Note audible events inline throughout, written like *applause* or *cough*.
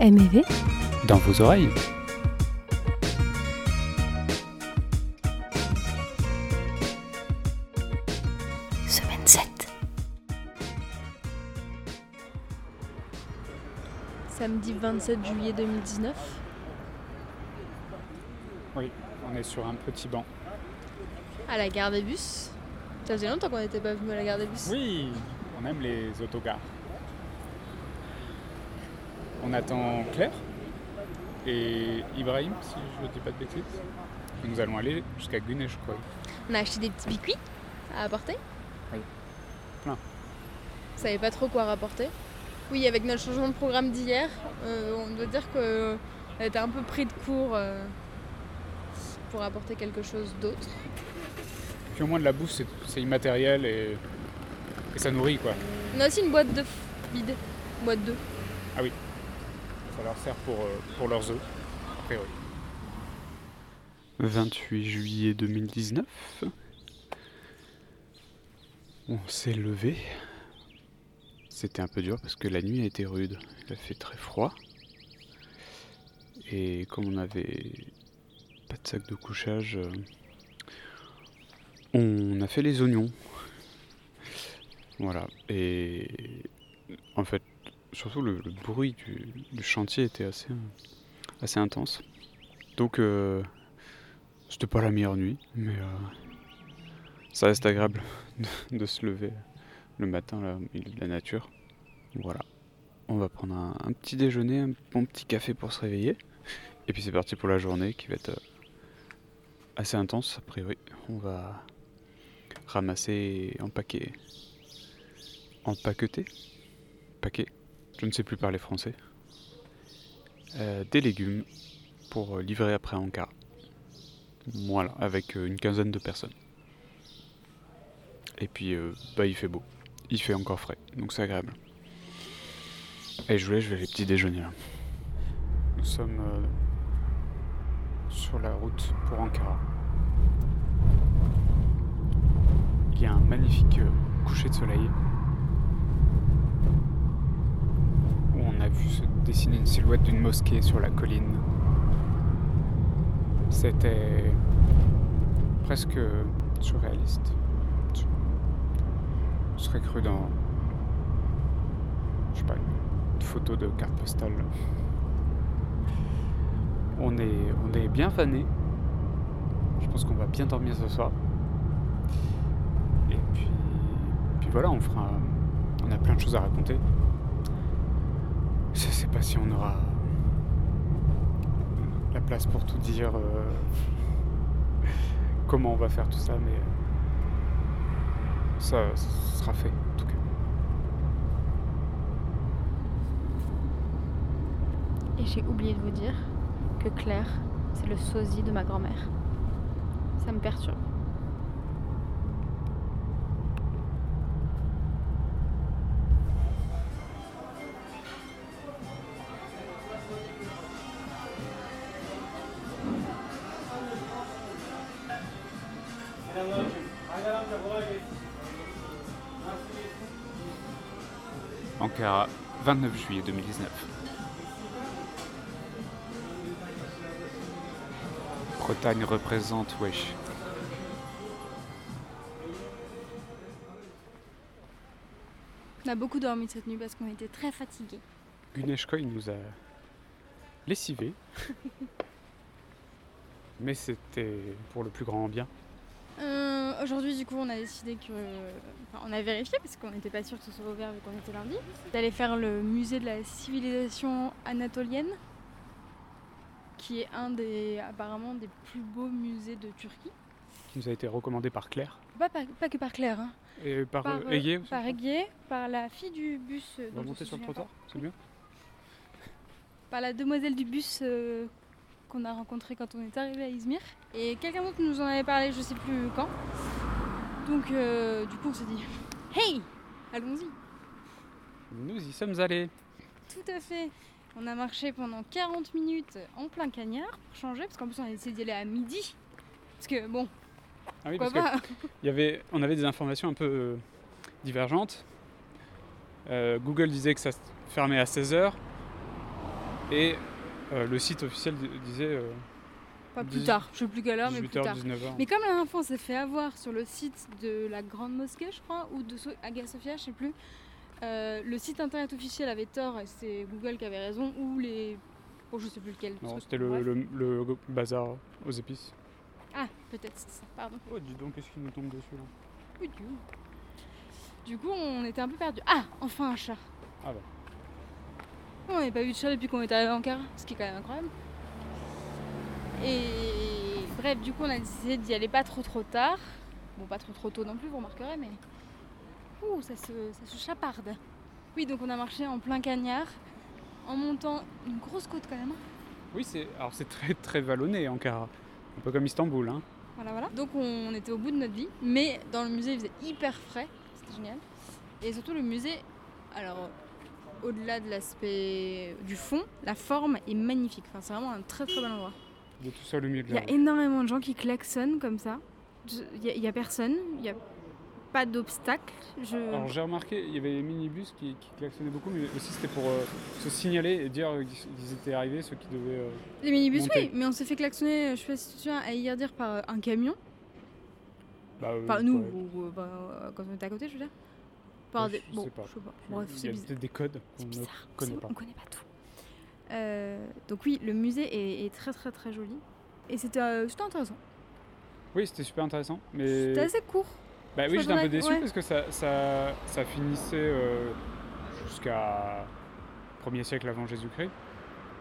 MEV dans vos oreilles. Semaine 7. Samedi 27 juillet 2019. Oui, on est sur un petit banc. À la gare des bus. Ça faisait longtemps qu'on n'était pas venu à la gare des bus. Oui, on aime les autogares. On attend Claire et Ibrahim, si je ne dis pas de bêtises. Et nous allons aller jusqu'à Guneshkoy. On a acheté des petits biscuits à apporter. Oui. Plein. Vous savez pas trop quoi rapporter. Oui, avec notre changement de programme d'hier, euh, on doit dire qu'on était un peu pris de court euh, pour apporter quelque chose d'autre. Puis au moins de la bouffe, c'est- immatériel et, et ça nourrit quoi. On a aussi une boîte de vide, boîte d'œufs. Ça leur sert pour, leurs œufs, a priori. 28 juillet 2019. On s'est levé. C'était un peu dur parce que la nuit a été rude. Il a fait très froid. Et comme on n'avait pas de sac de couchage, euh, on a fait les oignons. Voilà. Et en fait, surtout le, bruit du, chantier était assez, assez intense. Donc, euh, c'était pas la meilleure nuit, mais euh, ça reste agréable *laughs* de, se lever le matin là, au de la nature. Voilà. On va prendre un, petit déjeuner, un bon petit café pour se réveiller. Et puis c'est parti pour la journée qui va être euh, assez intense a priori. On va ramasser, empaquer, empaqueter, paquet, je ne sais plus parler français, euh, des légumes pour euh, livrer après Ankara. Voilà, avec euh, une quinzaine de personnes. Et puis, bah, il fait beau. Il fait encore frais, donc c'est agréable. Et je voulais, je vais les petits déjeuners là. Nous sommes sur la route pour Ankara. Il y a un magnifique coucher de soleil. où on a vu se dessiner une silhouette d'une mosquée sur la colline. C'était presque surréaliste. Je serais cru dans, je sais pas, une photo de carte postale. On est, on est bien fané. Je pense qu'on va bien dormir ce soir. Et puis, puis voilà, on fera, on a plein de choses à raconter. Je sais pas si on aura la place pour tout dire, euh, *laughs* comment on va faire tout ça, mais euh, ça, ça sera fait en tout cas. Et j'ai oublié de vous dire que Claire, c'est le sosie de ma grand-mère. Ça me perturbe. 29 juillet 2019. Bretagne représente Wesh. On a beaucoup dormi cette nuit parce qu'on était très fatigués. Guneshkoy nous a lessivés. *laughs* Mais c'était pour le plus grand bien. Euh, Aujourd'hui, du coup, on a décidé que. enfin, on a vérifié parce qu'on n'était pas sûr que ce soit ouvert vu qu'on était lundi. D'aller faire le musée de la civilisation anatolienne, qui est un des apparemment des plus beaux musées de Turquie. Qui nous a été recommandé par Claire. Pas, que par Claire, hein. Et par, par, euh, euh, Aiguier aussi. par Aiguier, par la fille du bus. euh, On va monter sur le trottoir, c'est mieux. Par la demoiselle du bus euh, qu'on a rencontrée quand on est arrivé à Izmir. Et quelqu'un d'autre nous en avait parlé, je sais plus quand. Donc, euh, du coup, on s'est dit Hey Allons-y Nous y sommes allés. Tout à fait. On a marché pendant 40 minutes en plein cagnard pour changer, parce qu'en plus on a essayé d'y aller à midi. Parce que bon, Ah oui, parce pas? y avait, on avait des informations un peu euh, divergentes. Euh, Google disait que ça se fermait à 16h. Et euh, le site officiel di- disait Pas plus 18 tard, je sais plus quelle heure, mais plus 18h, tard. 19h. Mais comme la dernière fois on s'est fait avoir sur le site de la Grande Mosquée, je crois, ou de So- Hagia Sophia, je sais plus, euh, le site internet officiel avait tort et c'est Google qui avait raison, ou les. Bon, je sais plus lequel. Non, c'était le, le- le bazar aux épices. Ah, peut-être, c'est ça, pardon. Oh, dis donc, qu'est-ce qui nous tombe dessus là? Oui, du coup. Du coup, on était un peu perdus. Ah, enfin un chat. Ah bah. On n'avait pas vu de chat depuis qu'on était arrivé à Ankara, ce qui est quand même incroyable. Et bref, du coup, on a décidé d'y aller pas trop trop tard. Bon, pas trop trop tôt non plus, vous remarquerez, mais. Ouh, ça se, ça se chaparde. Oui, donc on a marché en plein cagnard, en montant une grosse côte quand même. Oui, c'est alors c'est très très vallonné Ankara. Un peu comme Istanbul. Hein. Voilà, voilà. Donc on était au bout de notre vie, mais dans le musée il faisait hyper frais, c'était génial. Et surtout le musée, alors au-delà de l'aspect du fond, la forme est magnifique. Enfin, c'est vraiment un très très bel endroit. Il tout y a énormément de gens qui klaxonnent comme ça. Il y, a- personne, il n'y a pas d'obstacle. Je... Alors j'ai remarqué, il y avait les minibus qui, qui klaxonnaient beaucoup, mais aussi c'était pour euh, se signaler et dire euh, qu'ils étaient arrivés, ceux qui devaient. euh, Les minibus, monter. oui, mais on s'est fait klaxonner, je sais pas si tu à hier dire par euh, un camion. bah, euh, Enfin, nous, ou, euh, bah, euh, quand on était à côté, je veux dire. Par Ouais, des... je Bon, sais pas. je sais pas. Je- Bref, c'est bizarre. des codes qu'on C'est ne pas. on connaît pas tout. Euh, donc oui, le musée est, est très très très joli. Et c'était euh, c'était intéressant. Oui, c'était super intéressant, mais C'était assez court. bah oui, j'étais un peu déçu ouais. parce que ça, ça, ça finissait euh, jusqu'à 1er siècle avant Jésus-Christ,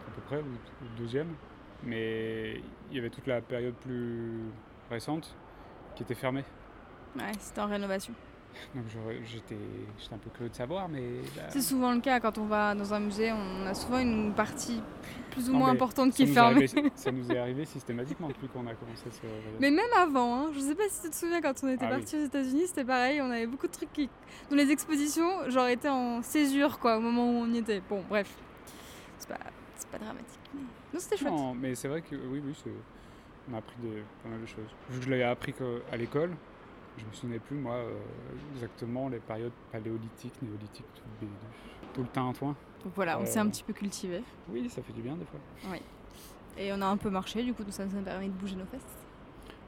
à peu près, ou, ou deuxième, mais il y avait toute la période plus récente qui était fermée. Ouais, c'était en rénovation. Donc j'étais un peu curieux de savoir, mais C'est souvent le cas quand on va dans un musée, on a souvent une partie plus ou Non, moins importante qui est fermée. arrivé, ça nous est arrivé systématiquement depuis qu'on a commencé ce. *laughs* Mais même avant, hein, je sais pas si tu te souviens quand on était Ah oui. parti aux États-Unis, c'était pareil, on avait beaucoup de trucs qui. dans les expositions, genre étaient en césure quoi, au moment où on y était. Bon, bref. C'est pas, pas dramatique. Non, c'était chouette. Non, mais c'est vrai que oui, oui, on a appris des, pas mal de choses. Vu que je l'avais appris à l'école, je me souvenais plus, moi, euh, exactement les périodes paléolithiques, néolithiques, tout, le- tout le tintouin. Donc voilà, on s'est un Euh. petit peu cultivé. Oui, ça fait du bien des fois. Et on a un peu marché, du coup, ça nous a permis de bouger nos fesses.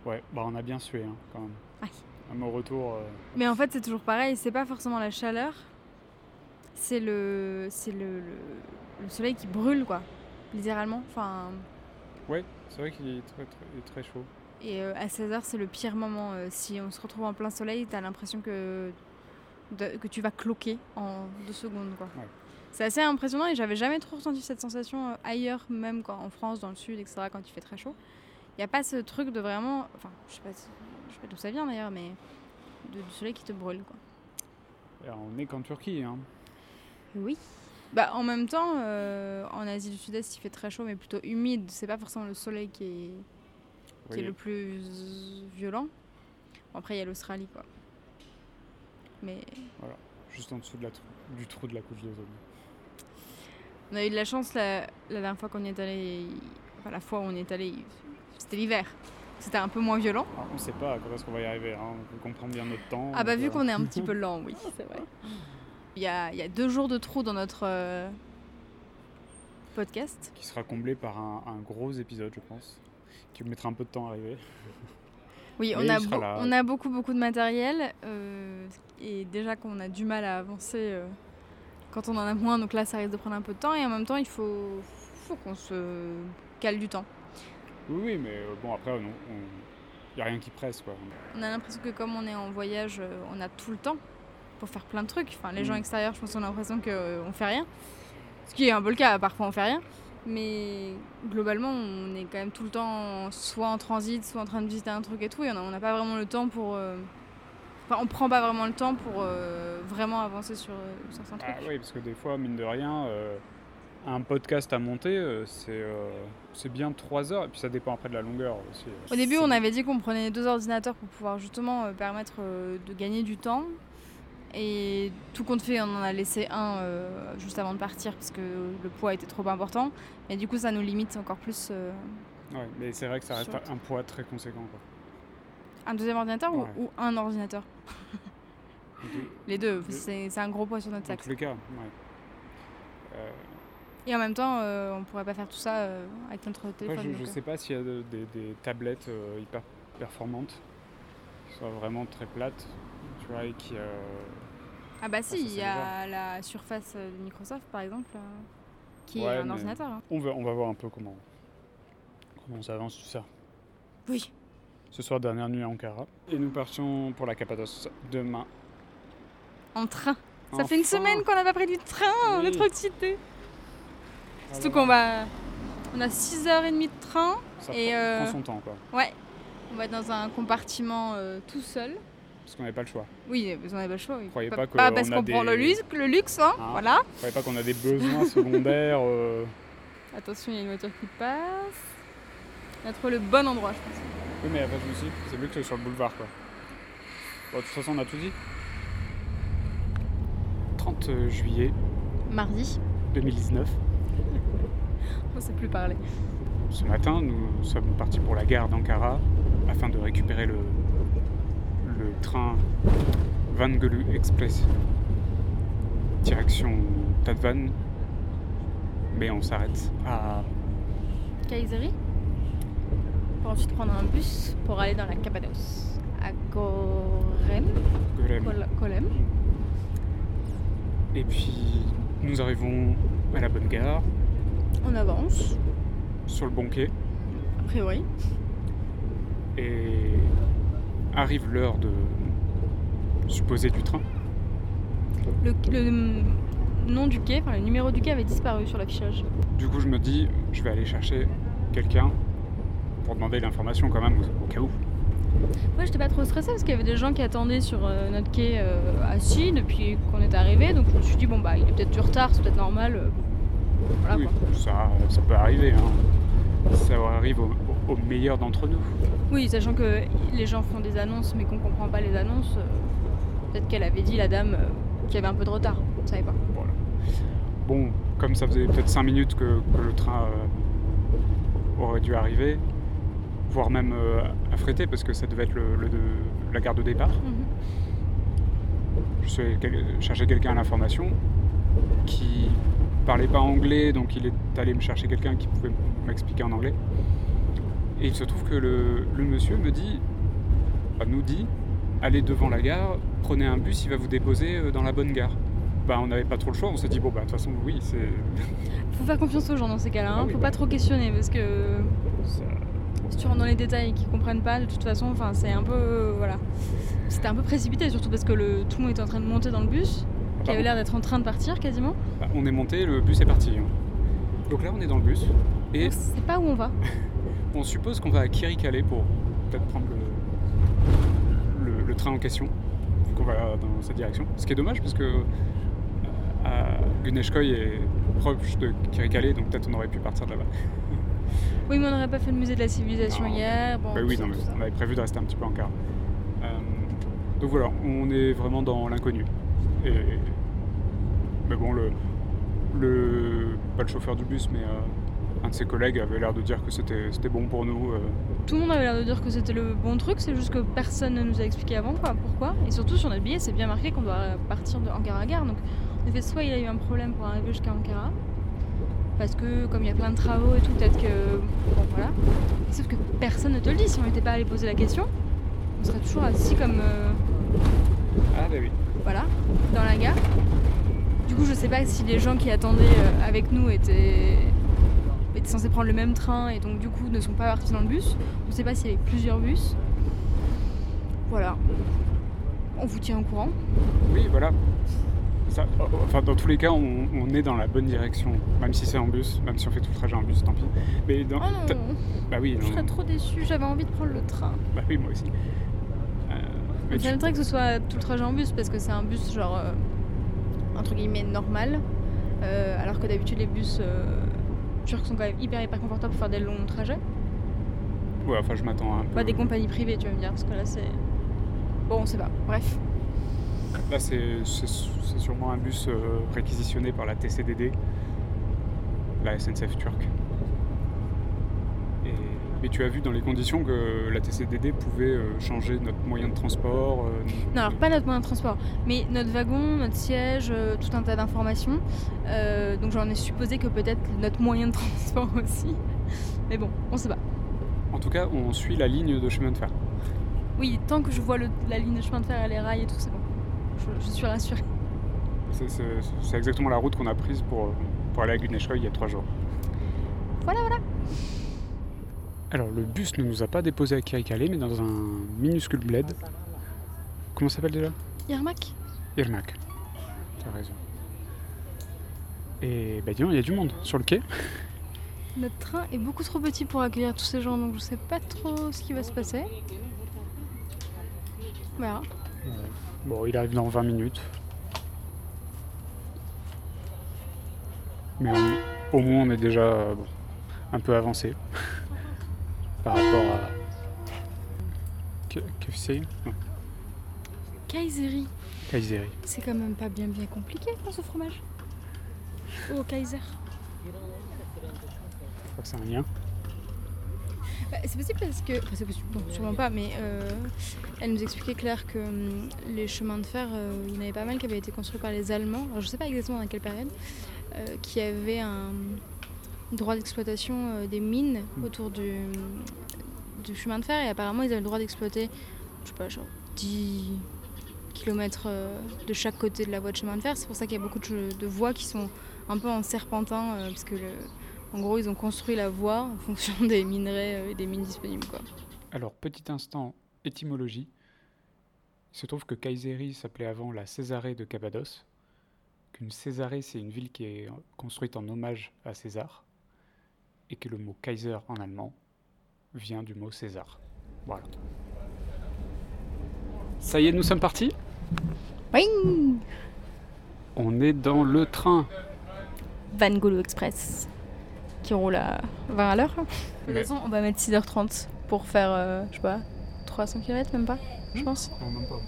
Ouais, bah on a bien sué hein, quand même. Aïe. À mon retour, euh, Mais en fait, c'est toujours pareil, c'est pas forcément la chaleur, c'est le, c'est le, le, le soleil qui brûle, quoi, littéralement. Enfin, ouais, c'est vrai qu'il est très, très chaud. Et euh, à 16h, c'est le pire moment. euh, si on se retrouve en plein soleil, t'as l'impression que, de- que tu vas cloquer en deux secondes, quoi. Ouais. C'est assez impressionnant et j'avais jamais trop ressenti cette sensation euh, ailleurs, même quand, en France, dans le sud, etc., quand il fait très chaud. Il n'y a pas ce truc de vraiment. Enfin, je sais pas, je sais pas d'où ça vient d'ailleurs, mais de- du soleil qui te brûle, quoi. On est qu'en Turquie, hein. Oui. Bah, en même temps, euh, en Asie du Sud-Est, il fait très chaud, mais plutôt humide. C'est pas forcément le soleil qui est, qui est le plus violent. Bon, après, il y a l'Australie, quoi. Mais juste en dessous de la trou- du trou de la couche d'ozone. on a eu de la chance la, la dernière fois qu'on y est allé. Enfin, la fois où on y est allé, c'était l'hiver. C'était un peu moins violent. Alors, on sait pas quand est-ce qu'on va y arriver, hein. on peut comprendre bien notre temps. Ah, bah, vu euh, qu'on est un petit *laughs* peu lent, oui, c'est vrai. *laughs* Il y a, il y a deux jours de trou dans notre euh, podcast. qui sera comblé par un, un gros épisode, je pense, qui mettra un peu de temps à arriver. Oui, on a, on a beaucoup, beaucoup de matériel. euh, et déjà qu'on a du mal à avancer euh, quand on en a moins, donc là, ça risque de prendre un peu de temps. Et en même temps, il faut, faut qu'on se cale du temps. Oui, oui, mais euh, bon, après, il n'y a rien qui presse, quoi. On a l'impression que comme on est en voyage, on a tout le temps pour faire plein de trucs. Enfin, les gens Mm. extérieurs, je pense qu'on a l'impression qu'on fait rien. Ce qui est un peu le cas, parfois on fait rien. Mais globalement, on est quand même tout le temps soit en transit, soit en train de visiter un truc et tout. Et on n'a pas vraiment le temps pour. euh, Enfin, on prend pas vraiment le temps pour euh, vraiment avancer sur euh, certains trucs. Ah oui, parce que des fois, mine de rien, euh, un podcast à monter, c'est bien 3 heures, et puis ça dépend après de la longueur aussi. Au début, on avait dit qu'on prenait deux ordinateurs pour pouvoir justement permettre de gagner du temps. Et tout compte fait, on en a laissé un euh, juste avant de partir parce que le poids était trop important. Et du coup, ça nous limite encore plus. euh, Ouais, mais c'est vrai que ça reste un poids très conséquent, quoi. un deuxième ordinateur ou- Ouais. ou, un ordinateur? *laughs* Les deux, Deux. c'est un gros poids sur notre Dans sac. tous les cas, ouais. Euh, Et en même temps, euh, on pourrait pas faire tout ça euh, avec notre téléphone. je, donc, je euh. sais pas s'il y a de- des, des tablettes euh, hyper performantes, qui soient vraiment très plates, tu vois, et qui. euh, Ah bah si, il y a la surface de Microsoft par exemple, euh, qui est un ordinateur. hein. On va, on va voir un peu comment, comment ça avance tout ça. Oui. Ce soir, dernière nuit à Ankara. Et nous partions pour la Cappadoce demain. En train. Ça fait une semaine qu'on n'a pas pris du train, on est Oui. trop excités. Surtout qu'on va. On a 6h30 de train. Ça et, prend, euh, prend son temps, quoi. Ouais. On va être dans un compartiment euh, tout seul. Parce qu'on n'avait pas le choix. Oui, vous n'avez pas le choix. oui. Croyez Pas, pas que pas parce on qu'on prend des- le luxe, le luxe hein, Hein. voilà. Vous croyez pas qu'on a des besoins secondaires euh, Attention, il y a une voiture qui passe. On a trouvé le bon endroit, je pense. Oui, mais après, je me suis dit, c'est mieux que sur le boulevard, quoi. Bon, de toute façon, on a tout dit. 30 juillet Mardi, 2019. on ne sait plus parler. Ce matin, nous sommes partis pour la gare d'Ankara afin de récupérer le, le train Van Gölü Express direction Tatvan. Mais on s'arrête à Kayseri. Pour ensuite prendre un bus pour aller dans la Cappadoce. À Gorem. Et puis nous arrivons à la bonne gare, On avance, sur le bon quai, a priori. et arrive l'heure de supposer du train. Le, le nom du quai, enfin le numéro du quai avait disparu sur l'affichage. Du coup, je me dis, je vais aller chercher quelqu'un pour demander l'information quand même au, au cas où. Moi, j'étais pas trop stressée parce qu'il y avait des gens qui attendaient sur euh, notre quai euh, assis depuis qu'on est arrivé. Donc je me suis dit, bon, bah, il est peut-être du retard, c'est peut-être normal. euh, voilà oui, quoi. ça, ça peut arriver. hein. Ça arrive au, au- meilleur d'entre nous. Oui, sachant que les gens font des annonces mais qu'on comprend pas les annonces. euh, peut-être qu'elle avait dit, la dame, euh, qu'il y avait un peu de retard. On savait pas. Voilà. Bon, comme ça faisait peut-être 5 minutes que, que le train euh, aurait dû arriver, voire même euh, affrété, parce que ça devait être le, le de, la gare de départ. Mhm. Je suis allé quel- chercher quelqu'un à l'information qui parlait pas anglais, donc il est allé me chercher quelqu'un qui pouvait m'expliquer en anglais. Et il se trouve que le, le monsieur me dit, enfin, nous dit, allez devant la gare, prenez un bus, il va vous déposer euh, dans la bonne gare. Bah, on n'avait pas trop le choix, on s'est dit, bon, bah, de toute façon, oui, c'est. *laughs* Faut faire confiance aux gens dans ces cas-là. hein. Ah oui, Faut pas trop questionner parce que ça- si tu rentres dans les détails et qu'ils comprennent pas, de toute façon, enfin, c'est un peu. euh, voilà. C'était un peu précipité, surtout parce que le, tout le monde était en train de monter dans le bus, qui Bah, avait l'air d'être en train de partir quasiment. bah, on est monté, le bus est parti. hein. Donc là, on est dans le bus et On sait pas où on va. *laughs* on suppose qu'on va à Kirikale pour peut-être prendre le, le- le train en question, vu qu'on va dans cette direction. Ce qui est dommage parce que euh, Guneshkoy est proche de Kirikale, donc peut-être on aurait pu partir de là-bas. *laughs* Oui, mais on n'aurait pas fait le musée de la civilisation Non. hier. Bon, Bah oui, non, mais on avait prévu de rester un petit peu en quart. Euh, donc voilà, on est vraiment dans l'inconnu. Et, mais bon, le, le, pas le chauffeur du bus, mais euh, un de ses collègues avait l'air de dire que c'était bon pour nous. euh. Tout le monde avait l'air de dire que c'était le bon truc, c'est juste que personne ne nous a expliqué avant quoi, pourquoi? Et surtout sur notre billet, c'est bien marqué qu'on doit partir de Ankara à gare. Donc en effet, soit il a eu un problème pour arriver jusqu'à Ankara, parce que comme il y a plein de travaux et tout, peut-être que. Bon voilà. Sauf que personne ne te le dit. Si on n'était pas allé poser la question, on serait toujours assis comme. euh, Ah bah oui. voilà, dans la gare. Du coup, je sais pas si les gens qui attendaient euh, avec nous étaient, étaient censés prendre le même train et donc du coup ne sont pas partis dans le bus. On sait pas s'il y avait plusieurs bus. Voilà. On vous tient au courant. Oui, voilà. Ça, oh, enfin, dans tous les cas, on, on est dans la bonne direction, même si c'est en bus, même si on fait tout le trajet en bus, tant pis. Mais dans, t'as- non, bah oui, je serais trop déçue, j'avais envie de prendre le train. bah oui, moi aussi. Euh, mais tu- J'aimerais que ce soit tout le trajet en bus parce que c'est un bus genre euh, entre guillemets normal. Euh, alors que d'habitude les bus euh, turcs sont quand même hyper hyper confortables pour faire des longs trajets. ouais, enfin, je m'attends un peu. Pas des compagnies privées, tu vas me dire, parce que là c'est. Bon, on sait pas. Bref. Là, c'est c'est- c'est sûrement un bus euh, réquisitionné par la TCDD, la SNCF turque. Et Mais tu as vu dans les conditions que la TCDD pouvait euh, changer notre moyen de transport euh, Non, alors pas notre moyen de transport, mais notre wagon, notre siège, euh, tout un tas d'informations. Euh, donc j'en ai supposé que peut-être notre moyen de *laughs* transport aussi. Mais bon, on sait pas. En tout cas, on suit la ligne de chemin de fer. Oui, tant que je vois le- la ligne de chemin de fer et les rails et tout, c'est bon. Je, je suis rassurée. C'est- exactement la route qu'on a prise pour, pour aller à Guneshoi il y a trois jours. Voilà, voilà. Alors, le bus ne nous a pas déposé à Kirikale, mais dans un minuscule bled. Comment ça s'appelle déjà? Yermak Irmak. T'as raison. Et bah dis il y a du monde sur le quai. Notre train est beaucoup trop petit pour accueillir tous ces gens, donc je sais pas trop ce qui va se passer. Verra. Bon, il arrive dans 20 minutes. Mais on- au moins, on est déjà euh, bon, un peu avancé par rapport à. Que- KFC Non, Kayseri, Kayseri. c'est quand même pas bien bien compliqué pour ce fromage. Oh, Kaiser. Je crois que c'est un lien. Bah, c'est possible parce que. Enfin, c'est possible, bon, sûrement pas, mais euh, elle nous expliquait Claire que hum, les chemins de fer, euh, il y en avait pas mal qui avaient été construits par les Allemands, alors je sais pas exactement dans quelle période, euh, qui avaient un droit d'exploitation euh, des mines autour du, du chemin de fer et apparemment ils avaient le droit d'exploiter, je sais pas, genre 10 km de chaque côté de la voie de chemin de fer. C'est pour ça qu'il y a beaucoup de, voies qui sont un peu en serpentin, euh, parce que le, en gros, ils ont construit la voie en *laughs* fonction des minerais euh, et des mines disponibles. Quoi. Alors, petit instant étymologie. Il se trouve que Kayseri s'appelait avant la Césarée de Cappadoce. Qu'une Césarée, c'est une ville qui est construite en hommage à César. Et que le mot Kaiser en allemand vient du mot César. Voilà. Ça y est, nous sommes partis? Oui On est dans le train. Van Gogh Express qui roule à 20 à l'heure. De toute façon, on va mettre 6h30 pour faire, euh, je sais pas, 300 km, même pas, je pense. Non, même pas.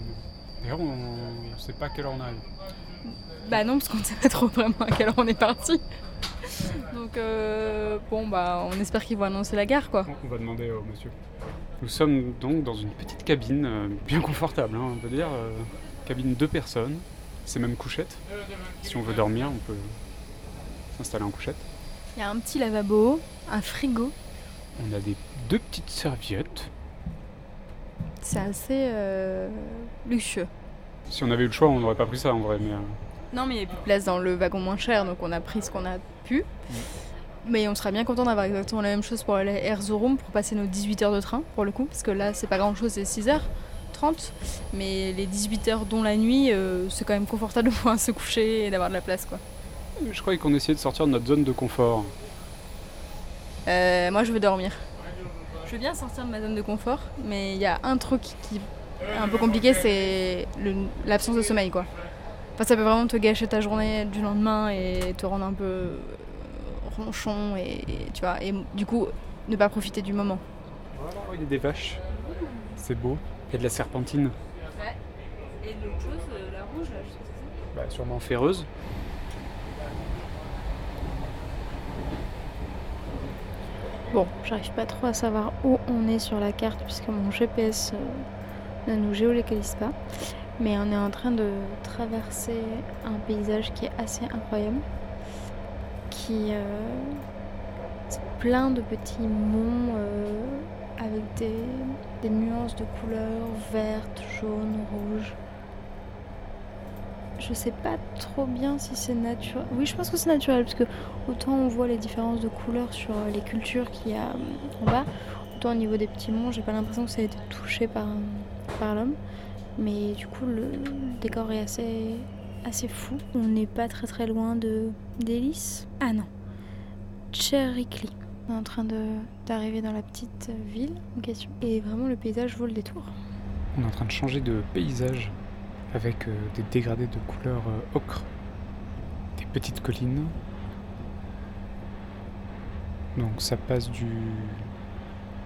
D'ailleurs, on ne sait pas à quelle heure on arrive. Bah non, parce qu'on ne sait pas trop vraiment à quelle heure on est parti. Donc, euh, bon, bah, on espère qu'ils vont annoncer la gare, quoi. On va demander au monsieur. Nous sommes donc dans une petite cabine, euh, bien confortable, hein, on peut dire. euh, cabine deux personnes. C'est même couchette. Si on veut dormir, on peut s'installer en couchette. Il y a un petit lavabo, un frigo. On a des deux petites serviettes. C'est assez euh, luxueux. Si on avait eu le choix, on n'aurait pas pris ça en vrai. Mais euh, Non, mais il y a plus de place dans le wagon moins cher, donc on a pris ce qu'on a pu. Mais on sera bien content d'avoir exactement la même chose pour aller à Erzurum pour passer nos 18 heures de train, pour le coup, parce que là, c'est pas grand chose, c'est 6 heures 30. Mais les 18 heures, dont la nuit, euh, c'est quand même confortable de pouvoir se coucher et d'avoir de la place, quoi. je croyais qu'on essayait de sortir de notre zone de confort. Euh, moi, je veux dormir. Je veux bien sortir de ma zone de confort, mais il y a un truc qui un peu compliqué, c'est l'absence de sommeil, quoi. Enfin, ça peut vraiment te gâcher ta journée du lendemain et te rendre un peu euh, ronchon et, et tu vois, et du coup, ne pas profiter du moment. Il y a des vaches. C'est beau. Il y a de la serpentine. Et l'autre chose, la rouge, là, je sais Bah, sûrement ferreuse. Bon, j'arrive pas trop à savoir où on est sur la carte puisque mon GPS euh, ne nous géolocalise pas. Mais on est en train de traverser un paysage qui est assez incroyable. Qui euh, c'est plein de petits monts euh, avec des, des nuances de couleurs vertes, jaunes, rouges. Je sais pas trop bien si c'est naturel. Oui, je pense que c'est naturel parce que autant on voit les différences de couleurs sur les cultures qu'il y a euh, en bas, autant au niveau des petits monts, j'ai pas l'impression que ça a été touché par, par l'homme. Mais du coup, le, le décor est assez, assez fou. On n'est pas très très loin de d'Hélice. Ah non, Cherikli. On est en train de- d'arriver dans la petite ville en question. Et vraiment, le paysage vaut le détour. On est en train de changer de paysage avec euh, des dégradés de couleur euh, ocre, des petites collines. Donc ça passe du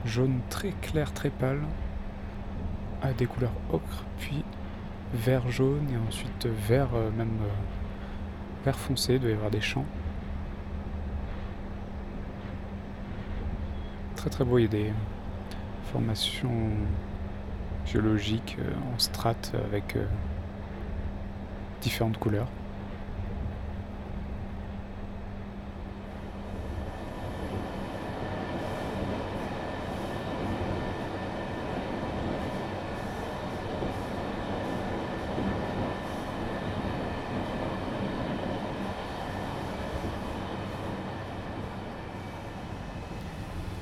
jaune très clair, très pâle, à des couleurs ocre, puis vert jaune et ensuite vert euh, même euh, vert foncé, il doit y avoir des champs. très très beau. Il y a des formations géologiques euh, en strates avec différentes couleurs.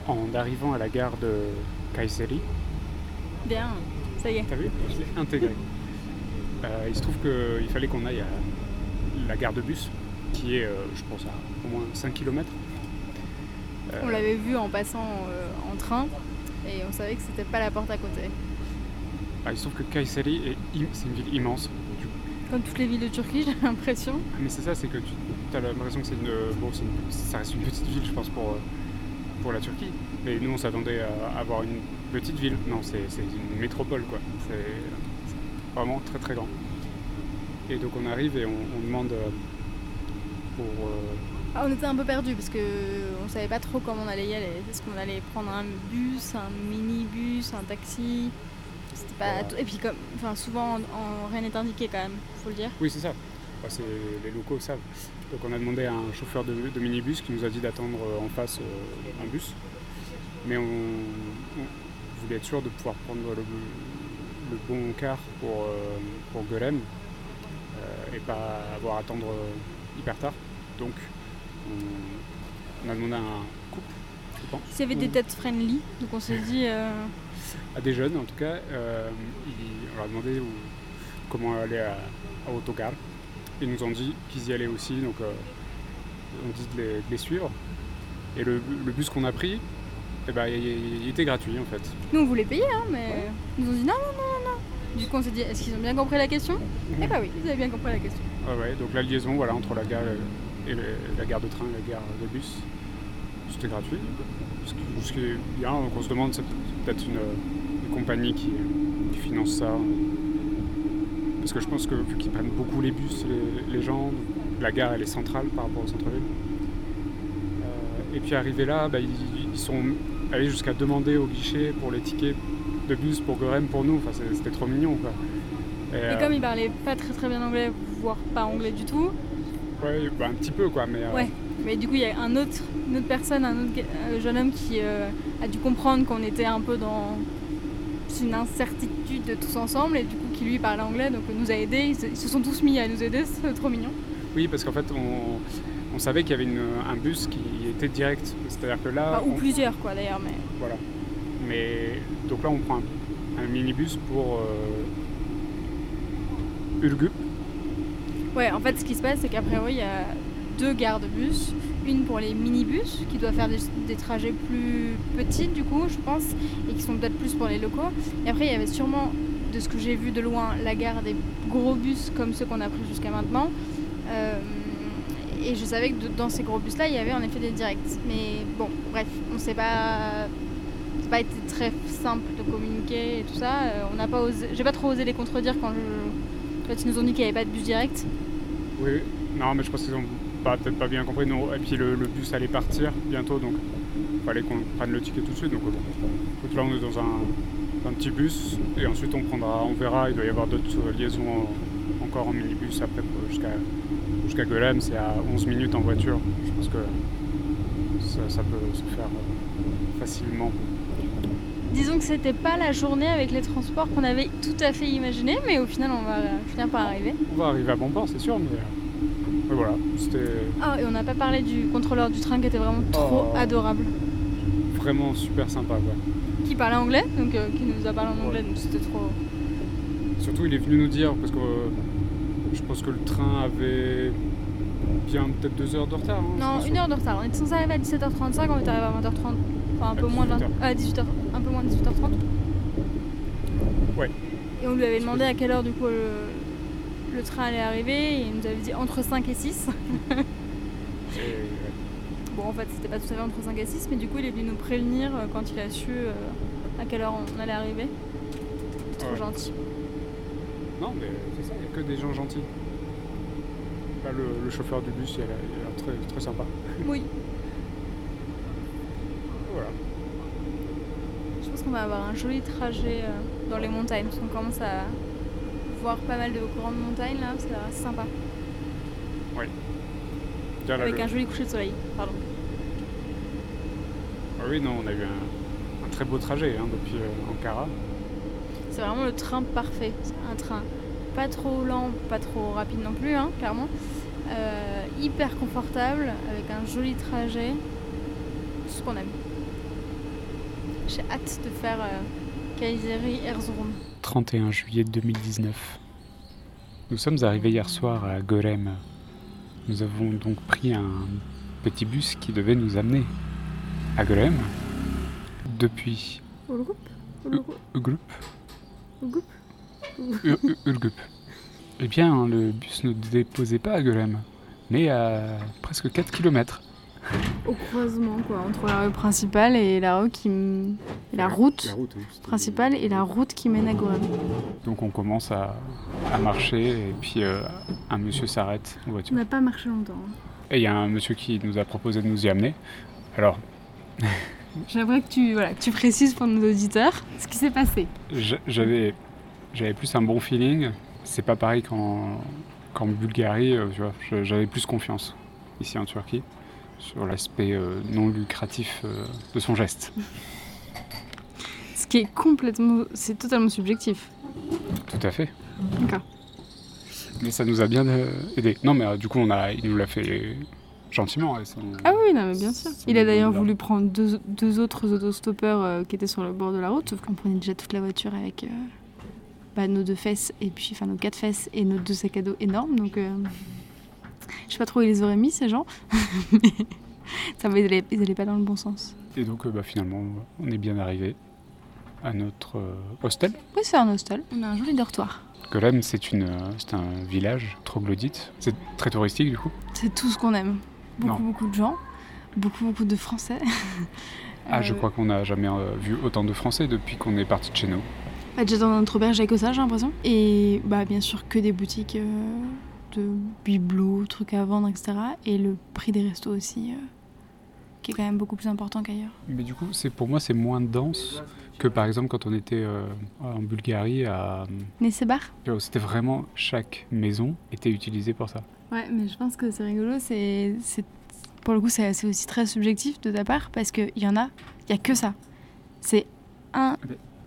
En arrivant à la gare de Kayseri, Bien, ça y est. T'as vu? Je l'ai intégré. Euh, il se trouve qu'il fallait qu'on aille à la gare de bus, qui est, euh, je pense, à au moins 5 km. On l'avait vu en passant euh, en train et on savait que c'était pas la porte à côté. Ah, il se trouve que Kayseri, c'est une ville immense. Du- Comme toutes les villes de Turquie, *laughs* j'ai l'impression. Mais c'est ça, c'est que tu as l'impression que c'est une, bon, c'est une- Ça reste une petite ville, je pense, pour, euh, pour la Turquie. Mais nous, on s'attendait à avoir une petite ville. Non, c'est une métropole, quoi. C'est vraiment très très grand. Et donc on arrive et on, on demande euh, pour... euh, Ah, on était un peu perdus parce que on savait pas trop comment on allait y aller. Est-ce qu'on allait prendre un bus, un minibus, un taxi C'était pas. Voilà. tout- Et puis comme, enfin souvent en- en- rien n'est indiqué quand même, faut le dire. Oui, c'est ça. Enfin, c'est- les locaux savent. Donc on a demandé à un chauffeur de, de minibus qui nous a dit d'attendre euh, en face euh, un bus. Mais on, on voulait être sûr de pouvoir prendre le, le bon car pour, euh, pour Golem et pas avoir à attendre hyper tard. Donc on, on a demandé à un couple, je pense, Il y avait des têtes friendly, donc on s'est dit. euh, à des jeunes en tout cas, euh, on leur a demandé où- comment aller à, à Autogar. Ils nous ont dit qu'ils y allaient aussi, donc euh, on dit de les, de les suivre. Et le, le bus qu'on a pris, eh ben, il, il était gratuit en fait. Nous on voulait payer, hein, mais ils nous ont dit non, non, non, non. Du coup on s'est dit est-ce qu'ils ont bien compris la question? Eh bah oui, ils avaient bien compris la question. Ouais, ouais, donc la liaison voilà, entre la gare et la gare de train et la gare de bus, c'était gratuit. Ce qui, ce qui est bien, donc on se demande, c'est peut-être une, une compagnie qui, qui finance ça. Parce que je pense que vu qu'ils prennent beaucoup les bus, les, les gens, la gare elle est centrale par rapport au centre-ville. Euh, et puis arrivé là, bah, ils, ils sont allés jusqu'à demander au guichet pour les tickets de bus pour Gorem pour nous. Enfin, c'était trop mignon quoi. Et euh, comme ils parlaient pas très très bien anglais, voire pas anglais du tout, ouais, bah, un petit peu quoi, mais euh, Ouais. Mais du coup, il y a un autre, une autre personne, un autre jeune homme qui euh, a dû comprendre qu'on était un peu dans une incertitude de tous ensemble et du coup lui parlait anglais, donc nous a aidés. Ils se, sont tous mis à nous aider, c'est trop mignon. Oui, parce qu'en fait, on, on savait qu'il y avait une- un bus qui était direct. C'est-à-dire que là. Enfin, ou on- plusieurs quoi d'ailleurs, mais Voilà. Mais donc là, on prend un, un minibus pour euh, Urgup. ouais. En fait, ce qui se passe, c'est qu'après oui, il y a deux gares de bus, une pour les minibus qui doivent faire des, des trajets plus petits du coup, je pense, et qui sont peut-être plus pour les locaux. Et après, il y avait sûrement, de ce que j'ai vu de loin, la gare des gros bus comme ceux qu'on a pris jusqu'à maintenant. Euh, et je savais que dans ces gros bus-là, il y avait en effet des directs. Mais bon, bref, on sait pas. C'est pas été très simple de communiquer et tout ça. Euh, on n'a pas osé. J'ai pas trop osé les contredire quand ils nous ont dit qu'il n'y avait pas de bus direct. Oui, non, mais je pense qu'ils ont peut-être pas bien compris. Non. Et puis le, le bus allait partir bientôt, donc fallait qu'on prenne le ticket tout de suite. Donc, euh. Donc là, on est dans un, un petit bus, et ensuite on prendra, on verra, il doit y avoir d'autres euh, liaisons en- encore en minibus après jusqu'à jusqu'à Golem, c'est à 11 minutes en voiture. Je pense que ça, ça peut se faire euh, facilement. Disons que c'était pas la journée avec les transports qu'on avait tout à fait imaginé, mais au final, on va finir par arriver. On va arriver à bon port, c'est sûr, mais, mais voilà, c'était Ah, et on n'a pas parlé du contrôleur du train qui était vraiment trop Oh. adorable. Vraiment super sympa. Quoi. Qui parlait anglais, donc euh, qui nous a parlé en anglais, Ouais. donc c'était trop. Surtout, il est venu nous dire, parce que euh, je pense que le train avait bien peut-être deux heures de retard. hein, Non, une heure de retard. On était censé arriver à 17h35, on est arrivé à 20h30. Enfin, un À peu moins de 20 18h. à 18h, un peu moins de 18h30. Ouais. Et on lui avait demandé à quelle heure du coup le, le train allait arriver, et il nous avait dit entre 5 et 6. *laughs* Et, ouais. Bon, en fait, c'était pas tout à fait entre 5 et 6, mais du coup, il est venu nous prévenir euh, quand il a su euh, à quelle heure on allait arriver. Trop Ouais. gentil. Non, mais c'est ça, il n'y a que des gens gentils. Là, le, le chauffeur du bus, il a l'air très, très sympa. *laughs* Oui. Voilà. va avoir un joli trajet euh, dans les montagnes, parce qu'on commence à voir pas mal de grandes montagnes là, va sympa. Oui. Avec un joli coucher de soleil, pardon. Ah oui, non, on a eu un, très beau trajet hein, depuis euh, Ankara. C'est vraiment le train parfait. Un train pas trop lent, pas trop rapide non plus, hein, clairement. Euh, hyper confortable, avec un joli trajet. Tout ce qu'on aime. J'ai hâte de faire euh, Kayseri Erzurum. 31 juillet 2019. Nous sommes arrivés hier soir à Gorem. Nous avons donc pris un petit bus qui devait nous amener à Gorem. Depuis. Ulgup Ulgup Eh bien, le bus ne déposait pas à Gorem, mais à presque 4 km au croisement quoi, entre la rue principale et la rue qui la route, principale et la route qui mène à Gorem. Donc on commence à, marcher et puis euh, un monsieur s'arrête en voiture. On n'a pas marché longtemps. Hein. Et il y a un monsieur qui nous a proposé de nous y amener. Alors. *laughs* J'aimerais que tu, voilà, que tu précises pour nos auditeurs ce qui s'est passé. J'avais, j'avais plus un bon feeling. C'est pas pareil qu'en, qu'en Bulgarie, euh, j'avais plus confiance ici en Turquie sur l'aspect euh, non lucratif euh, de son geste. Ce qui est complètement, c'est totalement subjectif. Tout à fait. D'accord. Mais ça nous a bien aidé. Non, mais du coup, on a, il nous l'a fait gentiment. ah oui, non, mais bien sûr. Il a d'ailleurs voulu prendre deux, deux autres autostoppeurs qui étaient sur le bord de la route, sauf qu'on prenait déjà toute la voiture avec bah, nos deux fesses et puis enfin nos quatre fesses et nos deux sacs à dos énormes. Donc je sais pas trop où ils les auraient mis, ces gens. *laughs* Mais ça va, ils allaient, pas dans le bon sens. Et donc, euh, bah, finalement, on est bien arrivé à notre euh, hostel. Oui, c'est un hostel. On a un joli dortoir. Golem, euh, c'est un village troglodyte. C'est très touristique, du coup. C'est tout ce qu'on aime. Beaucoup, beaucoup de gens. Beaucoup, beaucoup de Français. ah, je crois qu'on n'a jamais vu autant de Français depuis qu'on est parti de chez nous. Bah, déjà dans notre auberge, il que ça, j'ai l'impression. Et bah, bien sûr, que des boutiques de bibelots, trucs à vendre, etc. Et le prix des restos aussi, euh, qui est quand même beaucoup plus important qu'ailleurs. Mais du coup, c'est pour moi, c'est moins dense que par exemple quand on était euh, en Bulgarie à Nessebar. C'était vraiment chaque maison était utilisée pour ça. Ouais, mais je pense que c'est rigolo. C'est, pour le coup, c'est aussi très subjectif de ta part parce qu'il y en a, il y a que ça. C'est un,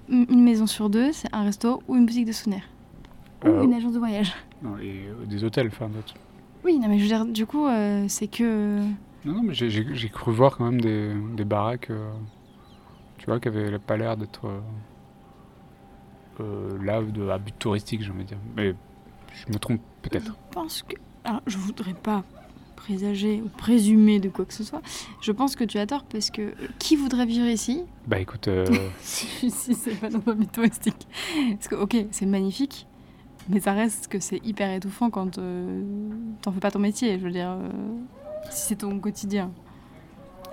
une maison sur deux, c'est un resto ou une boutique de souvenirs ou euh, une agence de voyage. Non, et euh, des hôtels, enfin d'autres. Oui, non, mais je veux dire, du coup, euh, c'est que. Non, non, mais j'ai cru voir quand même des, des baraques, tu vois, qui avaient pas l'air d'être là de, à but touristique, j'ai envie de dire. Mais je me trompe peut-être. Je pense que. Alors, je voudrais pas présager ou présumer de quoi que ce soit. Je pense que tu as tort parce que qui voudrait vivre ici? Bah écoute. *laughs* si, si c'est pas dans un but touristique. Parce que, ok, c'est magnifique, mais ça reste que c'est hyper étouffant quand euh, t'en fais pas ton métier, je veux dire, euh, si c'est ton quotidien.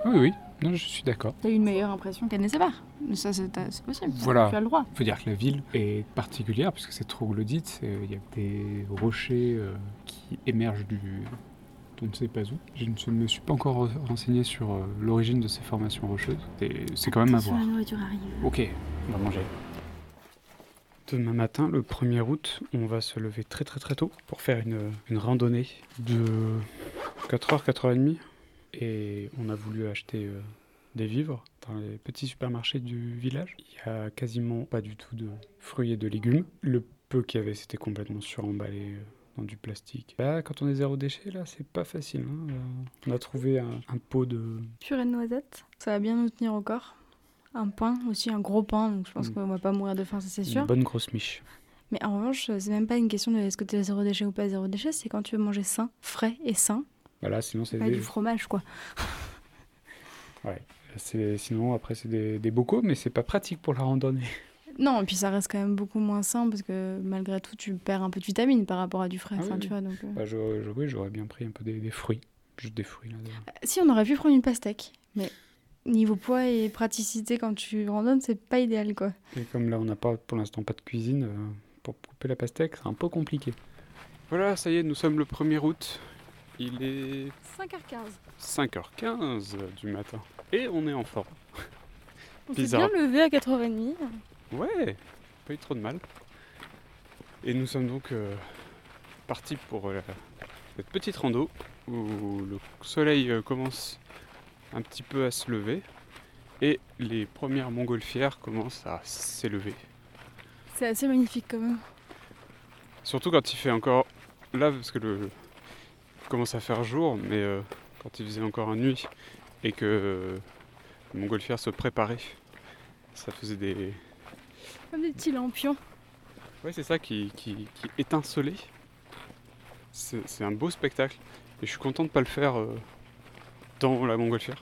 Oui, oui, non, je suis d'accord. T'as eu une meilleure impression qu'elle ne pas. Ça, c'est possible. Voilà. Tu as le droit. Il faut dire que la ville est particulière puisque c'est troglodyte. Il y a des rochers euh, qui émergent du. On ne sait pas où. Je ne me suis pas encore renseigné sur l'origine de ces formations rocheuses. C'est quand même à voir. La nourriture arrive. Ok, on va manger. Demain matin, le 1er août, on va se lever très très très tôt pour faire une, randonnée de 4h, 4h30. Et on a voulu acheter euh, des vivres dans les petits supermarchés du village. Il n'y a quasiment pas du tout de fruits et de légumes. Le peu qu'il y avait, c'était complètement suremballé euh, dans du plastique. Là, quand on est zéro déchet, là, c'est pas facile. Hein. Euh, on a trouvé un, un pot de... Purée de noisettes. Ça va bien nous tenir au corps un pain, aussi un gros pain, donc je pense mm. qu'on va pas mourir de faim, ça c'est sûr. Une bonne grosse miche. Mais en revanche, c'est même pas une question de est-ce que tu es zéro déchet ou pas zéro déchet, c'est quand tu veux manger sain, frais et sain. Voilà, sinon c'est du fromage quoi. *laughs* ouais, sinon après c'est des, des bocaux, mais c'est pas pratique pour la randonnée. *laughs* Non, et puis ça reste quand même beaucoup moins sain parce que malgré tout, tu perds un peu de vitamine par rapport à du frais. Ah tu vois, donc, euh. bah, j'aurais bien pris un peu des, des fruits. Juste des fruits. Là, si, on aurait pu prendre une pastèque, mais niveau poids et praticité quand tu randonnes, c'est pas idéal quoi. Et comme là on n'a pas pour l'instant pas de cuisine euh, pour couper la pastèque, c'est un peu compliqué. Voilà, ça y est, nous sommes le 1er août. Il est 5h15. 5h15 du matin. Et on est en forme. On s'est bien levé à 4h30. Ouais, pas eu trop de mal. Et nous sommes donc euh, partis pour euh, cette petite rando où le soleil euh, commence un petit peu à se lever et les premières montgolfières commencent à s'élever. C'est assez magnifique quand même. Surtout quand il fait encore là parce que le commence à faire jour, mais euh, quand il faisait encore nuit et que euh, les montgolfières se préparaient, ça faisait des Comme des petits lampions. Ouais, c'est ça qui, qui, qui étincelait. C'est c'est un beau spectacle. Et je suis content de ne pas le faire euh, dans la montgolfière.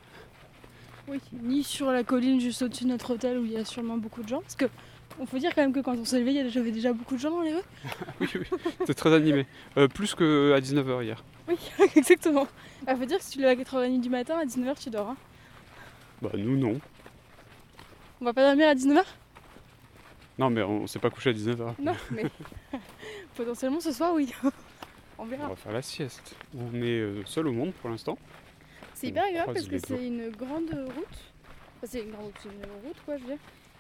Oui, ni sur la colline juste au-dessus de notre hôtel où il y a sûrement beaucoup de gens. Parce que on faut dire quand même que quand on s'est levé, il y avait déjà beaucoup de gens dans les rues. *laughs* oui, oui, c'était très animé. Euh, plus qu'à 19h hier. Oui, *laughs* exactement. Il faut dire que si tu lèves à 4h30 du matin, à 19h tu dors. hein. Bah, nous, non. On va pas dormir à 19h Non, mais on s'est pas couché à 19h. Non, mais *laughs* potentiellement ce soir, oui. on On verra. va faire la sieste. On est euh, seul au monde pour l'instant. C'est on hyper agréable parce que c'est une grande route. Enfin, c'est une grande route, c'est une route quoi, je veux dire.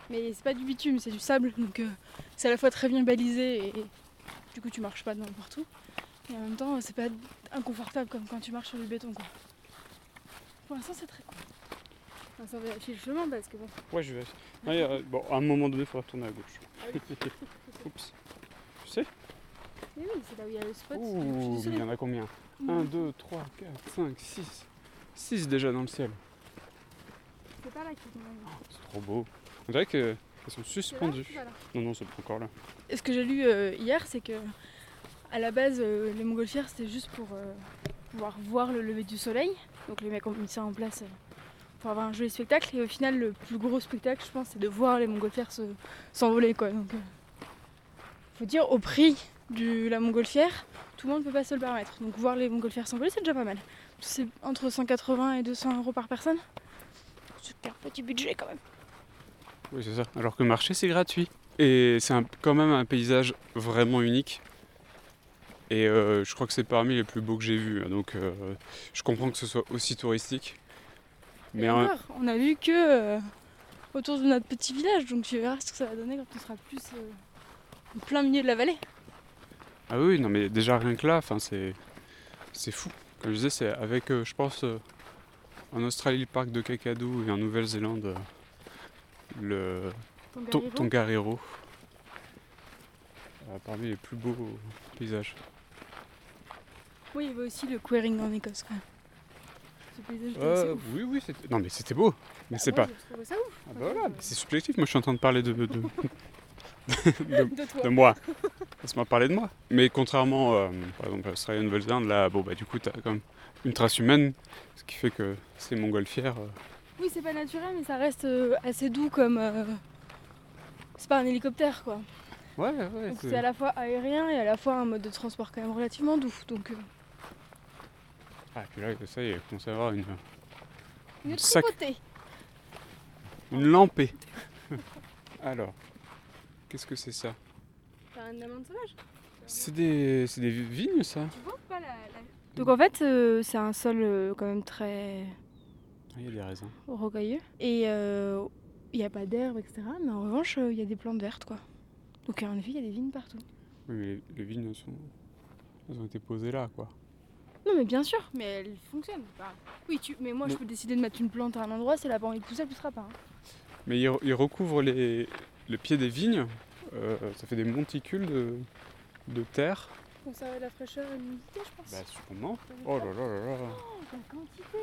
Mais c'est pas du bitume, c'est du sable. Donc euh, c'est à la fois très bien balisé et du coup tu marches pas n'importe où. Et en même temps, c'est pas inconfortable comme quand tu marches sur du béton quoi. Pour l'instant, c'est très cool. On va vérifier le chemin parce que bon. Ouais, je vais. Ouais, euh, bon, à un moment donné, il faudra tourner à gauche. Ah oui. *laughs* Oups. Tu sais? Mais oui, c'est là où il y a le spot. Ouh, il y en a combien? 1, 2, 3, 4, 5, 6. 6 déjà dans le ciel. C'est pas là qu'ils sont là. C'est trop beau. On dirait qu'elles sont suspendues. là. Non, non, c'est pas encore là. Et ce que j'ai lu euh, hier, c'est que à la base, euh, les montgolfières, c'était juste pour euh, pouvoir voir le lever du soleil. Donc les mecs ont mis ça en place pour avoir un joli spectacle. Et au final, le plus gros spectacle, je pense, c'est de voir les montgolfières se- s'envoler. quoi. Donc, faut dire, au prix de la montgolfière, tout le monde ne peut pas se le permettre. Donc voir les montgolfières s'envoler, c'est déjà pas mal. C'est entre 180 et 200 euros par personne. C'est un petit budget quand même. Oui, c'est ça. Alors que marcher, c'est gratuit. Et c'est quand même un paysage vraiment unique. Et euh, je crois que c'est parmi les plus beaux que j'ai vus. hein. Donc euh, je comprends que ce soit aussi touristique. Mais encore, on a vu que euh, autour de notre petit village, donc tu verras ce que ça va donner quand on sera plus euh, en plein milieu de la vallée. Ah oui, non mais déjà rien que là, enfin c'est c'est fou. Comme je disais, c'est avec, euh, je pense, euh, en Australie le parc de Kakadu et en Nouvelle-Zélande euh, le Ton- Tongariro. Euh, parmi les plus beaux paysages. Oui, il y avait aussi le queering en Écosse. Ce paysage était Euh, ouf. oui, oui, c'était. Non mais c'était beau. Mais c'est Ah, moi, pas. ça ouf. Ah bah voilà, c'est subjectif. Moi je suis en train de parler de, de, de, *laughs* de- De moi. Laisse-moi parler de moi. Mais contrairement, euh, par exemple, à Australie Nouvelle-Zélande, là, bon, bah, du coup, tu as quand même une trace humaine, ce qui fait que ces montgolfières. euh, Oui, c'est pas naturel, mais ça reste euh, assez doux comme. euh, C'est pas un hélicoptère quoi. Ouais, ouais. Donc c'est- c'est à la fois aérien et à la fois un mode de transport quand même relativement doux. Donc euh, Ah, puis là, ça y est, il commence à avoir une, une Sac- une lampée. *laughs* Alors, qu'est-ce que c'est ça? T'as un amande sauvage C'est des, c'est des vignes, ça? Tu vois pas la. Donc en fait, euh, c'est un sol euh, quand même très Il y a des raisins. rocailleux. Et euh, il n'y a pas d'herbe, etc. Mais en revanche, euh, il y a des plantes vertes, quoi. Donc en effet, il y a des vignes partout. Oui, mais les, les vignes sont, elles ont été posées là, quoi. Non, mais bien sûr, mais elles fonctionnent. Enfin, oui, tu... mais moi, je peux décider de mettre une plante à un endroit, si elle n'a pas envie de pousser, elle poussera pas. hein. Mais ils, ils recouvrent les, le pied des vignes. euh, ça fait des monticules de, de terre. Conserver la fraîcheur et l'humidité, je pense. Bah, sûrement. Oh là là là là. Oh, la quantité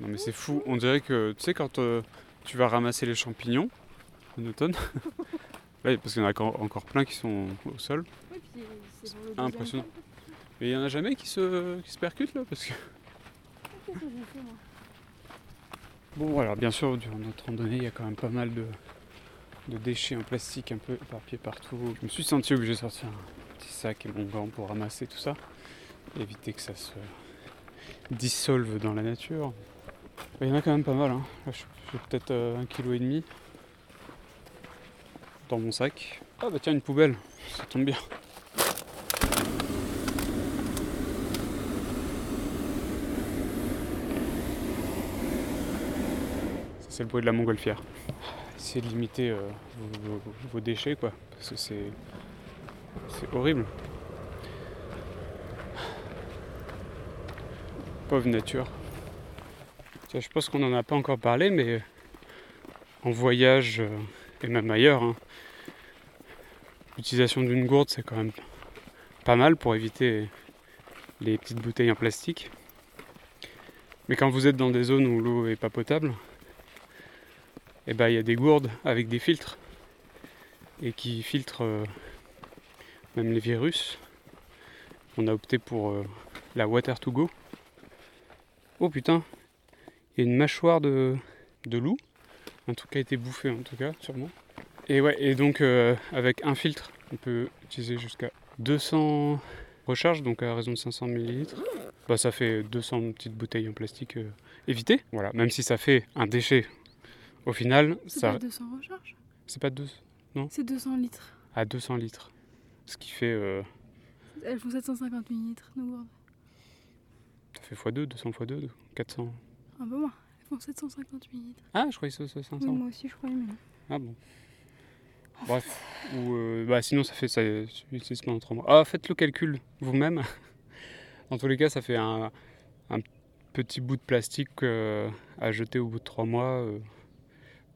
Non mais c'est fou, on dirait que tu sais quand euh, tu vas ramasser les champignons en automne, *laughs* ouais, parce qu'il y en a encore plein qui sont au sol, Oui, puis c'est Impressionnant. mais il y en a jamais qui se, qui se percutent là parce que... *laughs* Bon alors bien sûr durant notre randonnée il y a quand même pas mal de, de déchets en plastique un peu éparpillés partout. Je me suis senti obligé de sortir un petit sac et mon gant pour ramasser tout ça, éviter que ça se dissolve dans la nature. Il y en a quand même pas mal, hein. Là, j'ai peut-être euh, un kilo et demi dans mon sac. Ah bah tiens une poubelle, ça tombe bien. Ça c'est le bruit de la montgolfière. essayer de limiter euh, vos, vos- vos déchets, quoi. Parce que c'est. C'est horrible. Pauvre nature. Je pense qu'on n'en a pas encore parlé, mais en voyage euh, et même ailleurs, hein, l'utilisation d'une gourde, c'est quand même pas mal pour éviter les petites bouteilles en plastique. Mais quand vous êtes dans des zones où l'eau est pas potable, eh ben, il y a des gourdes avec des filtres et qui filtrent euh, même les virus. On a opté pour euh, la Water to Go. Oh putain, il y a une mâchoire de, de loup. Un truc qui a été bouffé en tout cas, sûrement. Et ouais, et donc euh, avec un filtre, on peut utiliser jusqu'à 200 recharges, donc à raison de 500 ml. Bah, ça fait 200 petites bouteilles en plastique euh, évitées. Voilà, même si ça fait un déchet, au final, C'est ça. pas 200 recharges? C'est pas deux, C'est 200 litres. à 200 litres. Ce qui fait. euh, Elles font 750 millilitres, nos gourdes. ça fait x2, 200 x2, 400. Un peu moins. Elles font 750 millilitres. Ah, je croyais que c'était 500. Oui, moi aussi, je croyais, mais non. Ah bon. Bref. Ou euh, bah sinon ça fait ça pendant 3 mois. Ah faites le calcul vous-même. *laughs* Dans tous les cas ça fait un, un petit bout de plastique euh, à jeter au bout de 3 mois euh,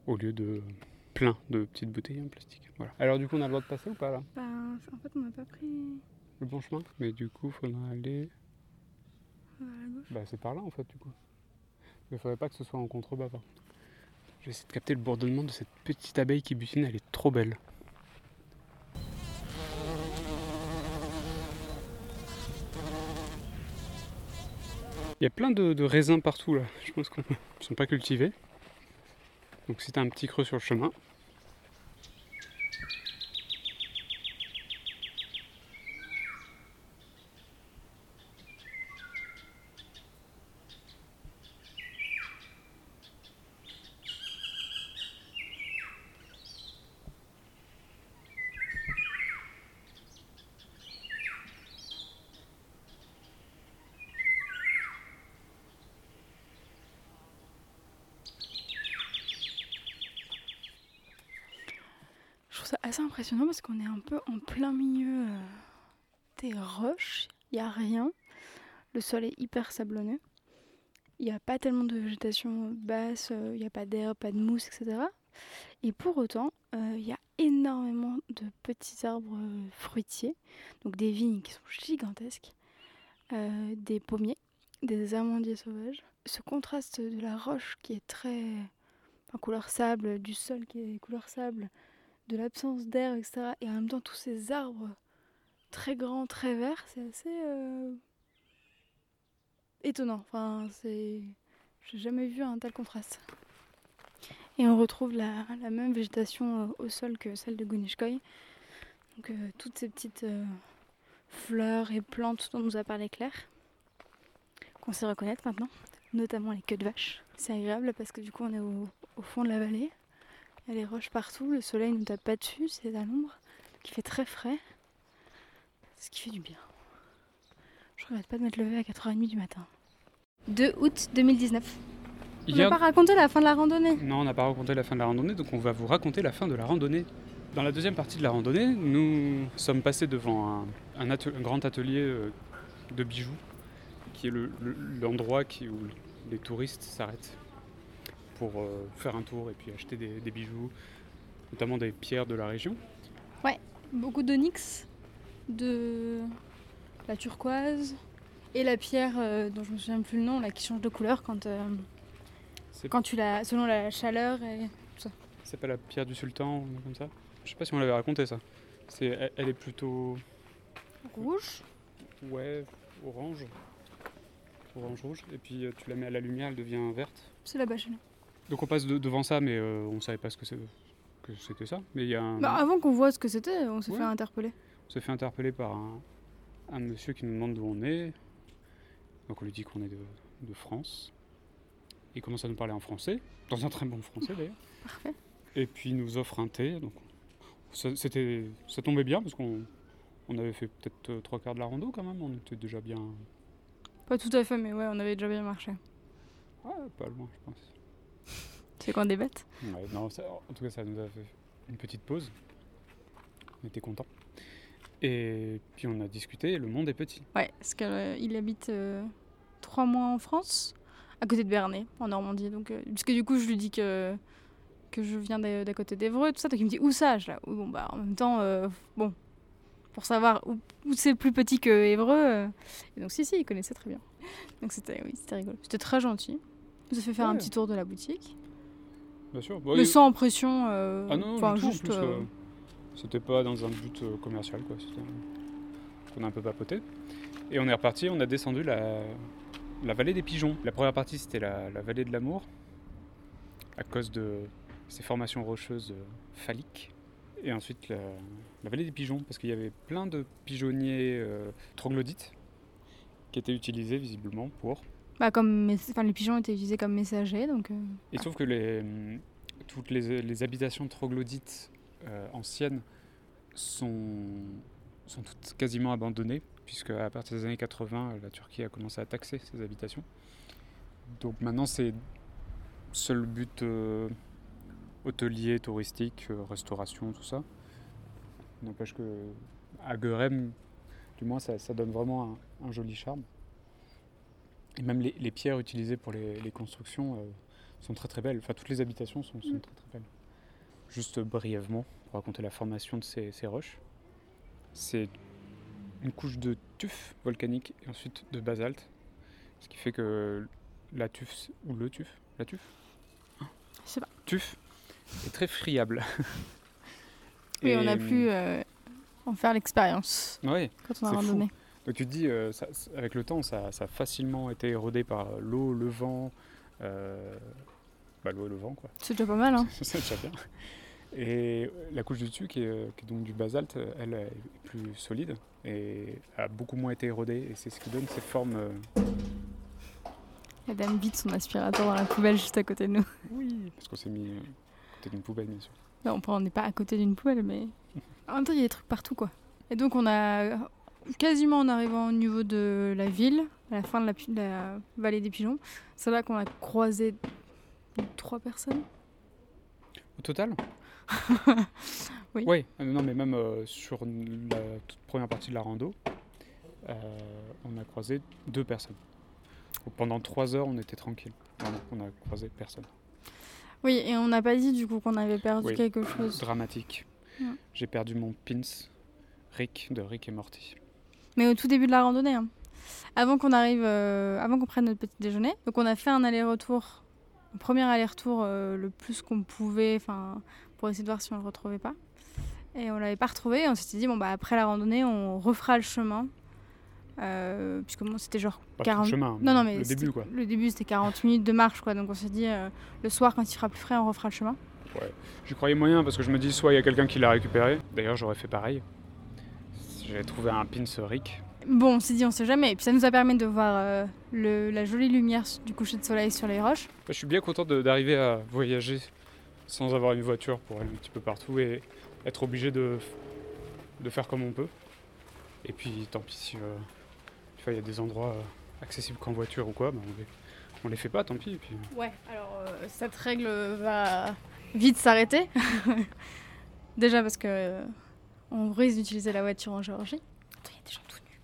au lieu de plein de petites bouteilles en plastique. Voilà. Alors du coup on a le droit de passer ou pas là? Bah, en fait, on n'a pas pris Le bon chemin? Mais du coup faudra aller. à la gauche. Bah c'est par là en fait du coup. Mais faudrait pas que ce soit en contrebas. Je vais essayer de capter le bourdonnement de cette petite abeille qui butine, elle est trop belle. Il y a plein de, raisins partout là, je pense qu'ils ne sont pas cultivés. Donc c'est un petit creux sur le chemin. Trouve ça assez impressionnant parce qu'on est un peu en plein milieu euh, des roches. Il n'y a rien. Le sol est hyper sablonneux. Il n'y a pas tellement de végétation basse, euh, il n'y a pas d'herbe, pas de mousse, etc. Et pour autant, euh, il y a énormément de petits arbres euh, fruitiers, donc des vignes qui sont gigantesques, euh, des pommiers, des amandiers sauvages. Ce contraste de la roche qui est très en couleur sable, du sol qui est couleur sable, de l'absence d'air, etc. Et en même temps, tous ces arbres très grands, très verts, c'est assez euh, étonnant. Enfin, c'est. J'ai jamais vu un tel contraste. Et on retrouve la, même végétation euh, au sol que celle de Gunishkoi. Donc, euh, toutes ces petites fleurs et plantes dont nous a parlé Claire, qu'on sait reconnaître maintenant, notamment les queues de vache. C'est agréable parce que du coup, on est au fond de la vallée. Il y a les roches partout, le soleil ne nous tape pas dessus, c'est à l'ombre, qui fait très frais, ce qui fait du bien. Je regrette pas de m'être levée à 4h30 du matin. 2 août 2019. On n'a Hier- pas raconté la fin de la randonnée. Non, on n'a pas raconté la fin de la randonnée, donc on va vous raconter la fin de la randonnée. Dans la deuxième partie de la randonnée, nous sommes passés devant un, un atel- un grand atelier euh, de bijoux, qui est le- le- l'endroit où les touristes s'arrêtent pour euh, faire un tour et puis acheter des, des bijoux, notamment des pierres de la région. Beaucoup d'onyx, de la turquoise et la pierre euh, dont je me souviens plus le nom, là, qui change de couleur quand, euh, quand tu la, selon la chaleur. Et... c'est pas la pierre du sultan ou comme ça Je sais pas si on l'avait raconté ça. C'est, elle, elle est plutôt Rouge. ouais orange, orange rouge, et puis tu la mets à la lumière, elle devient verte. C'est la bâche. Donc on passe de- devant ça, mais euh, on savait pas ce que c'était ça. Mais il y a un, Bah, avant qu'on voit ce que c'était, on s'est Ouais. fait interpeller. on s'est fait interpeller par un, un monsieur qui nous demande d'où on est. Donc on lui dit qu'on est de, de France. Il commence à nous parler en français, dans un très bon français *laughs* d'ailleurs. Parfait. Et puis il nous offre un thé. Donc ça, c'était, ça tombait bien parce qu'on on avait fait peut-être euh, trois quarts de la rando quand même. On était déjà bien, Pas tout à fait, mais ouais, on avait déjà bien marché. ouais, pas loin je pense. C'est qu'on débatte. Ouais, non, ça- en tout cas, ça nous a fait une petite pause. On était contents. Et puis on a discuté, le monde est petit. Ouais, parce qu'il habite euh, trois mois en France, à côté de Bernay, en Normandie. Donc, euh, puisque du coup, je lui dis que, que je viens d'à côté d'Evreux, tout ça. Donc il me dit où ça Je là, bon, bah, en même temps, euh, bon, pour savoir où, où c'est plus petit que Évreux. euh, et donc, si, si, il connaissait très bien. Donc c'était oui, rigolo. C'était très gentil. Il nous a fait faire un petit tour de la boutique. Bien sûr. Mais sans pression. euh, Ah non, enfin, juste. euh, euh, c'était pas dans un but commercial, quoi. Qu'on a un peu papoté. Et on est reparti, on a descendu la, la vallée des pigeons. La première partie, c'était la, la vallée de l'amour, à cause de ces formations rocheuses phalliques. Et ensuite, la, la vallée des pigeons, parce qu'il y avait plein de pigeonniers euh, troglodytes qui étaient utilisés visiblement pour. Bah, comme enfin, les pigeons étaient utilisés comme messagers, donc. euh, Il se trouve que les, hum, toutes les, les habitations troglodytes euh, anciennes sont, sont toutes quasiment abandonnées, puisque à partir des années 80, la Turquie a commencé à taxer ces habitations. Donc maintenant, c'est seul but euh, hôtelier, touristique, euh, restauration, tout ça. N'empêche que à Guerem, du moins, ça, ça donne vraiment un, un joli charme. Et même les, les pierres utilisées pour les, les constructions euh, sont très très belles. Enfin, toutes les habitations sont, sont Mm. très très belles. Juste brièvement, pour raconter la formation de ces, ces roches. C'est une couche de tuf volcanique et ensuite de basalte. Ce qui fait que la tuf, ou le tuf, la tuf Je sais pas. Tuf est très friable. Oui, on Et, a pu euh, en faire l'expérience Ouais, quand on a fou. Donc tu te dis, euh, ça- avec le temps, ça, ça a facilement été érodé par l'eau, le vent, euh, bah, l'eau et le vent, quoi. C'est déjà pas mal, hein. *laughs* c'est déjà bien. Et la couche du dessus, qui est, qui est donc du basalte, elle est plus solide et a beaucoup moins été érodée. Et c'est ce qui donne ces formes. euh, La dame vide son aspirateur dans la poubelle juste à côté de nous. Oui, parce qu'on s'est mis euh, à côté d'une poubelle, bien sûr. Non, on on n'est pas à côté d'une poubelle, mais *laughs* en même temps, il y a des trucs partout, quoi. Et donc, on a quasiment en arrivant au niveau de la ville, à la fin de la, vallée des pigeons, c'est là qu'on a croisé trois personnes. Au total? *laughs* Oui. Oui, non, mais même euh, sur la toute première partie de la rando, euh, on a croisé deux personnes. Pendant trois heures, on était tranquille. On a croisé personne. Oui, et on n'a pas dit du coup qu'on avait perdu Oui. quelque chose. Dramatique. Ouais. J'ai perdu mon pins Rick de Rick et Morty. Mais au tout début de la randonnée, hein. avant qu'on arrive, euh, avant qu'on prenne notre petit déjeuner. Donc on a fait un aller-retour, un premier aller-retour euh, le plus qu'on pouvait, enfin pour essayer de voir si on le retrouvait pas. Et on l'avait pas retrouvé. Et on s'était dit bon bah après la randonnée, on refera le chemin, euh, puisque bon, c'était genre Pas 40. tout le chemin, Non non mais le début quoi. Le début c'était 40 minutes de marche quoi. Donc on s'est dit euh, le soir quand il fera plus frais, on refera le chemin. J'y croyais moyen parce que je me dis soit il y a quelqu'un qui l'a récupéré. D'ailleurs, j'aurais fait pareil. J'avais trouvé un pins Rick. Bon, on s'est dit on sait jamais. Et puis ça nous a permis de voir euh, le- la jolie lumière du coucher de soleil sur les roches. Je suis bien content de- d'arriver à voyager sans avoir une voiture pour aller un petit peu partout et être obligé de, de faire comme on peut. Et puis tant pis si euh, il y a des endroits euh, accessibles qu'en voiture ou quoi, ben, on, les, on les fait pas, tant pis. Et puis, Ouais, alors euh, cette règle va vite s'arrêter. *laughs* Déjà parce que euh, on risque d'utiliser la voiture en Géorgie. Attends, il y a des gens tout nus.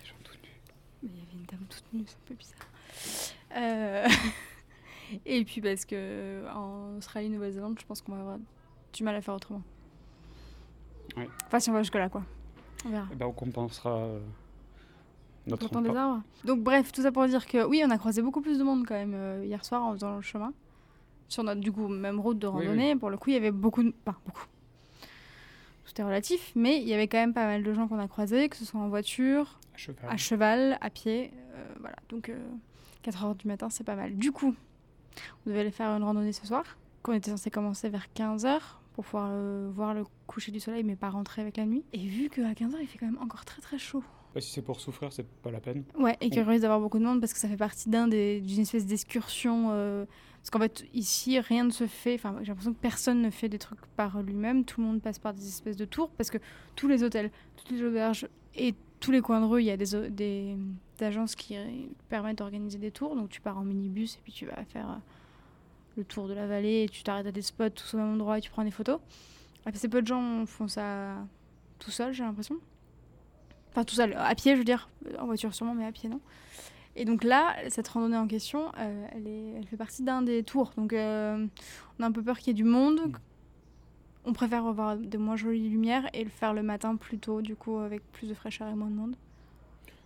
des gens tout nus. Mais il y avait une dame toute nue, c'est un peu bizarre. Euh, *laughs* Et puis parce que en Australie, Nouvelle-Zélande, je pense qu'on va avoir du mal à faire autrement. Ouais. Enfin, si on va jusque-là, quoi. On verra. Eh ben, on compensera euh, notre Pourtant des arbres. Donc bref, tout ça pour dire que oui, on a croisé beaucoup plus de monde quand même euh, hier soir en faisant le chemin. Sur notre du coup même route de Oui, randonnée, pour le coup, il y avait beaucoup de... Enfin, beaucoup. Tout est relatif, mais il y avait quand même pas mal de gens qu'on a croisés, que ce soit en voiture, À cheval. à cheval, à pied. euh, voilà, donc 4h du matin, c'est pas mal. Du coup, on devait aller faire une randonnée ce soir, qu'on était censé commencer vers 15h pour pouvoir euh, voir le coucher du soleil, mais pas rentrer avec la nuit. Et vu qu'à 15h, il fait quand même encore très très chaud. Si c'est pour souffrir, c'est pas la peine. Ouais, et qu'il risque d'avoir beaucoup de monde parce que ça fait partie d'un des- d'une espèce d'excursion. Parce qu'en fait, ici, rien ne se fait. Enfin, j'ai l'impression que personne ne fait des trucs par lui-même. Tout le monde passe par des espèces de tours parce que tous les hôtels, toutes les auberges et tous les coins de rue, il y a des, agences qui permettent d'organiser des tours. Donc tu pars en minibus et puis tu vas faire euh, le tour de la vallée et tu t'arrêtes à des spots tous au même endroit et tu prends des photos. Assez peu de gens font ça tout seul, j'ai l'impression. Enfin, tout seul, à pied, je veux dire. En voiture sûrement, mais à pied, non. Et donc là, cette randonnée en question, euh, elle, est, elle fait partie d'un des tours. Donc euh, on a un peu peur qu'il y ait du monde. On préfère avoir de moins jolies lumières et le faire le matin plus tôt, du coup, avec plus de fraîcheur et moins de monde.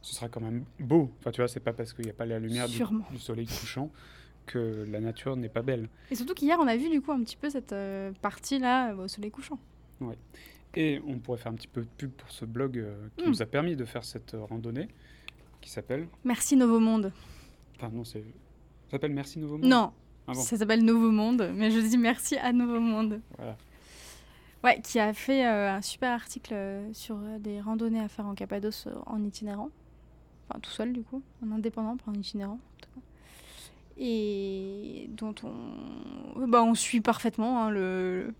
Ce sera quand même beau. Enfin, tu vois, c'est pas parce qu'il n'y a pas la lumière du, soleil couchant que la nature n'est pas belle. Et surtout qu'hier, on a vu du coup un petit peu cette euh, partie-là au soleil couchant. Et on pourrait faire un petit peu de pub pour ce blog qui Mm. nous a permis de faire cette randonnée, qui s'appelle. Merci Nouveau Monde. Enfin, non, c'est. Ça s'appelle Merci Nouveau Monde Non, Ah bon ça s'appelle Nouveau Monde, mais je dis merci à Nouveau Monde. Voilà. Ouais, qui a fait euh, un super article euh, sur euh, des randonnées à faire en Cappadoce en itinérant. Enfin, tout seul, du coup, en indépendant, pas en itinérant. en tout cas. Et dont on, bah, on suit parfaitement, hein, le...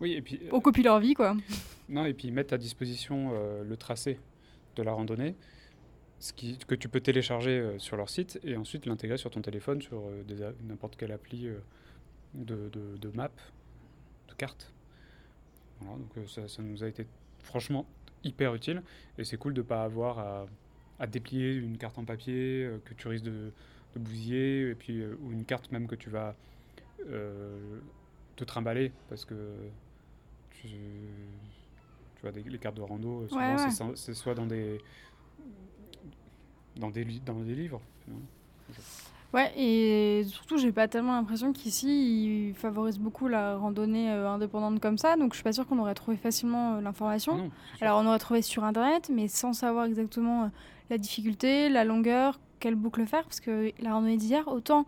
Oui, et puis. on copie leur vie, quoi. Non, et puis ils mettent à disposition euh, le tracé de la randonnée, ce qui, que tu peux télécharger euh, sur leur site et ensuite l'intégrer sur ton téléphone, sur euh, n'importe quelle appli euh, de, de, de map, de carte. Voilà, donc ça, ça nous a été franchement hyper utile et c'est cool de ne pas avoir à, à déplier une carte en papier que tu risques de, de bousiller et puis, ou une carte même que tu vas euh, te trimballer parce que tu, tu vois, des- les cartes de rando, souvent, Ouais, ouais. c'est soit dans des, dans des, li- dans des livres. Ouais, et surtout, j'ai pas tellement l'impression qu'ici, ils favorisent beaucoup la randonnée euh, indépendante comme ça, donc je suis pas sûre qu'on aurait trouvé facilement euh, l'information. Ah. Alors on aurait trouvé sur internet, mais sans savoir exactement euh, la difficulté, la longueur, quelle boucle faire, parce que la randonnée d'hier, autant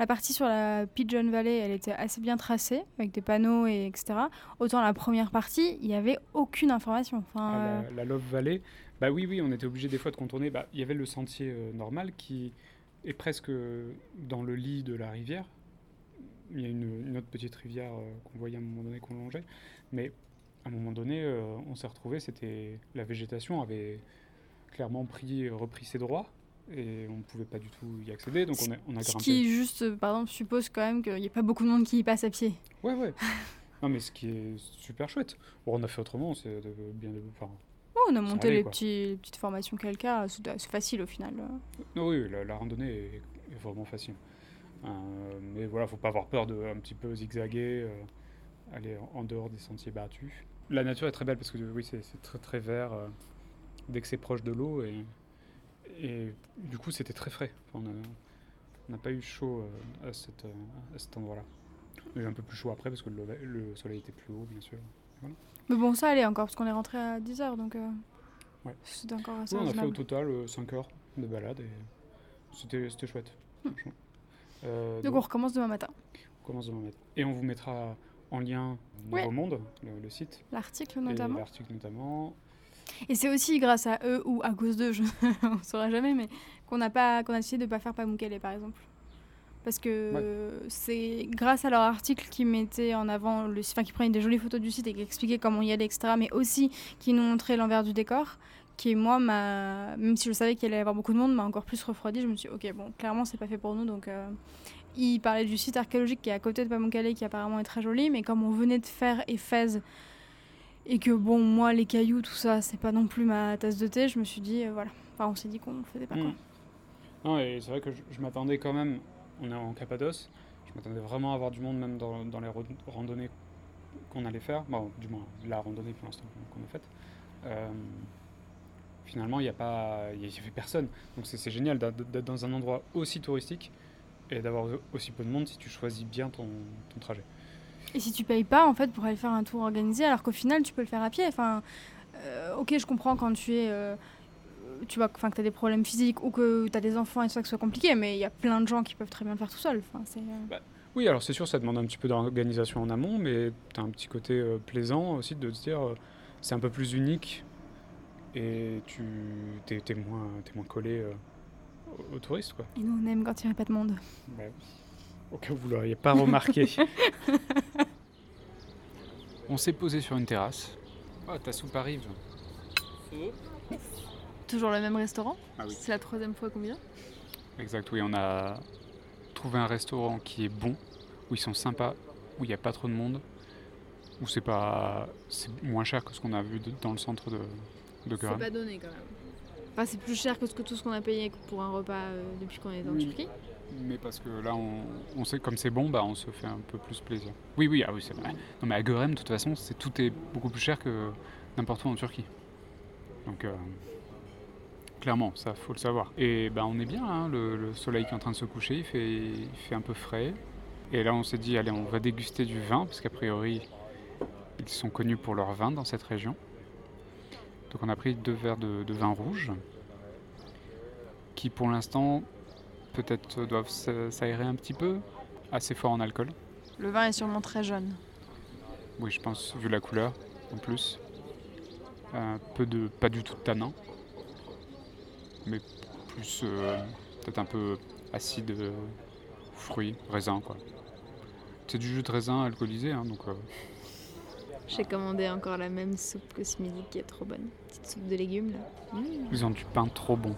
la partie sur la Pigeon Valley, elle était assez bien tracée, avec des panneaux et etc. Autant la première partie, il n'y avait aucune information. Enfin, Ah, la, la Love Valley, bah oui, oui, on était obligé des fois de contourner. Bah, il y avait le sentier euh, normal qui est presque euh, dans le lit de la rivière. Il y a une, une autre petite rivière euh, qu'on voyait à un moment donné qu'on longeait. Mais à un moment donné, euh, on s'est retrouvé, c'était la végétation avait clairement pris, repris ses droits et on ne pouvait pas du tout y accéder. Donc on a, on a ce grimpé. qui, juste, par exemple, suppose quand même qu'il n'y a pas beaucoup de monde qui y passe à pied. Ouais, ouais. non, mais ce qui est super chouette. Bon, on a fait autrement, c'est bien. de- enfin, Oh, on a monté les, quoi. petits, les petites formations quelqu'un, c'est facile au final. Non, oui, la, la randonnée est, est vraiment facile. Euh, mais voilà, faut pas avoir peur de un petit peu zigzaguer, euh, aller en, en dehors des sentiers battus. La nature est très belle parce que oui, c'est très très vert euh, dès que c'est proche de l'eau et, et du coup c'était très frais. Enfin, on n'a pas eu chaud euh, à, cette, euh, à cet endroit-là. Eu un peu plus chaud après parce que le, le soleil était plus haut, bien sûr. Mais bon, ça allait encore, parce qu'on est rentré à 10h, donc euh, Ouais. c'était encore assez Oui, on a fait au total 5 heures de balade et c'était chouette. franchement. Euh, Donc on recommence demain matin. On commence demain matin. Et on vous mettra en lien Nouveau Ouais. Monde, le, le site, L'article notamment. l'article notamment. Et c'est aussi grâce à eux ou à cause d'eux, je... *laughs* on saura jamais, mais qu'on a pas, qu'on a décidé de pas faire Pamukkale par exemple. Parce que c'est grâce à leur article qui mettait en avant, le, enfin qui prenait des jolies photos du site et qui expliquait comment y aller, etc. Mais aussi qui nous montrait l'envers du décor, qui moi, m'a, même si je savais qu'il allait y avoir beaucoup de monde, m'a encore plus refroidi. Je me suis dit, ok, bon, clairement c'est pas fait pour nous, donc. euh, il parlait du site archéologique qui est à côté de Pamukkale, qui apparemment est très joli, mais comme on venait de faire Éphèse et que bon, moi, les cailloux, tout ça, c'est pas non plus ma tasse de thé, je me suis dit, euh, voilà. Enfin, on s'est dit qu'on faisait pas, quoi. Mm. Non, et c'est vrai que je, je m'attendais quand même, on est en Cappadoce, je m'attendais vraiment à avoir du monde même dans, les randonnées qu'on allait faire, bon, du moins la randonnée pour l'instant qu'on a faite. Euh, finalement, il n'y avait personne. Donc c'est génial d'être dans un endroit aussi touristique et d'avoir aussi peu de monde si tu choisis bien ton, ton trajet. Et si tu payes pas, en fait, pour aller faire un tour organisé, alors qu'au final, tu peux le faire à pied. Enfin, euh, ok, je comprends quand tu es. euh, tu vois, enfin, que tu as des problèmes physiques ou que tu as des enfants et tout ça que ce soit compliqué, mais il y a plein de gens qui peuvent très bien le faire tout seul. Enfin, c'est, euh, Oui, alors c'est sûr, ça demande un petit peu d'organisation en amont, mais tu as un petit côté euh, plaisant aussi de se dire euh, c'est un peu plus unique et tu t'es, t'es moins, t'es moins collé euh, aux, touristes. Quoi. Et nous, on aime quand il n'y a pas de monde. Bah oui. Au cas où vous l'auriez pas remarqué. *laughs* On s'est posé sur une terrasse. Oh, ta soupe arrive. Toujours le même restaurant Ah oui. C'est la troisième fois qu'on vient Exact, oui, on a trouvé un restaurant qui est bon, où ils sont sympas, où il n'y a pas trop de monde, où c'est pas c'est moins cher que ce qu'on a vu de- dans le centre de, de C'est pas donné quand même. Enfin, c'est plus cher que, ce que tout ce qu'on a payé pour un repas euh, depuis qu'on est en Oui. Turquie. Mais parce que là, on, on sait comme c'est bon, bah, on se fait un peu plus plaisir. Oui, oui, ah oui, c'est vrai. Non, mais à Görem, de toute façon, c'est tout est beaucoup plus cher que n'importe où en Turquie. Donc, euh, clairement, ça, faut le savoir. Et bah, on est bien, hein, le, le soleil qui est en train de se coucher, il fait, il fait un peu frais. Et là, on s'est dit, allez, on va déguster du vin, parce qu'a priori, ils sont connus pour leur vin dans cette région. Donc, on a pris deux verres de, de vin rouge, qui pour l'instant peut-être doivent s'a- s'aérer un petit peu, assez fort en alcool. Le vin est sûrement très jeune. Oui, je pense, vu la couleur en plus. Un peu de, pas du tout de tanin, mais plus euh, peut-être un peu acide, euh, fruit, raisin quoi. C'est du jus de raisin alcoolisé, hein, donc. Euh. J'ai commandé encore la même soupe que ce midi qui est trop bonne. Petite soupe de légumes là. Mmh. Ils ont du pain trop bon.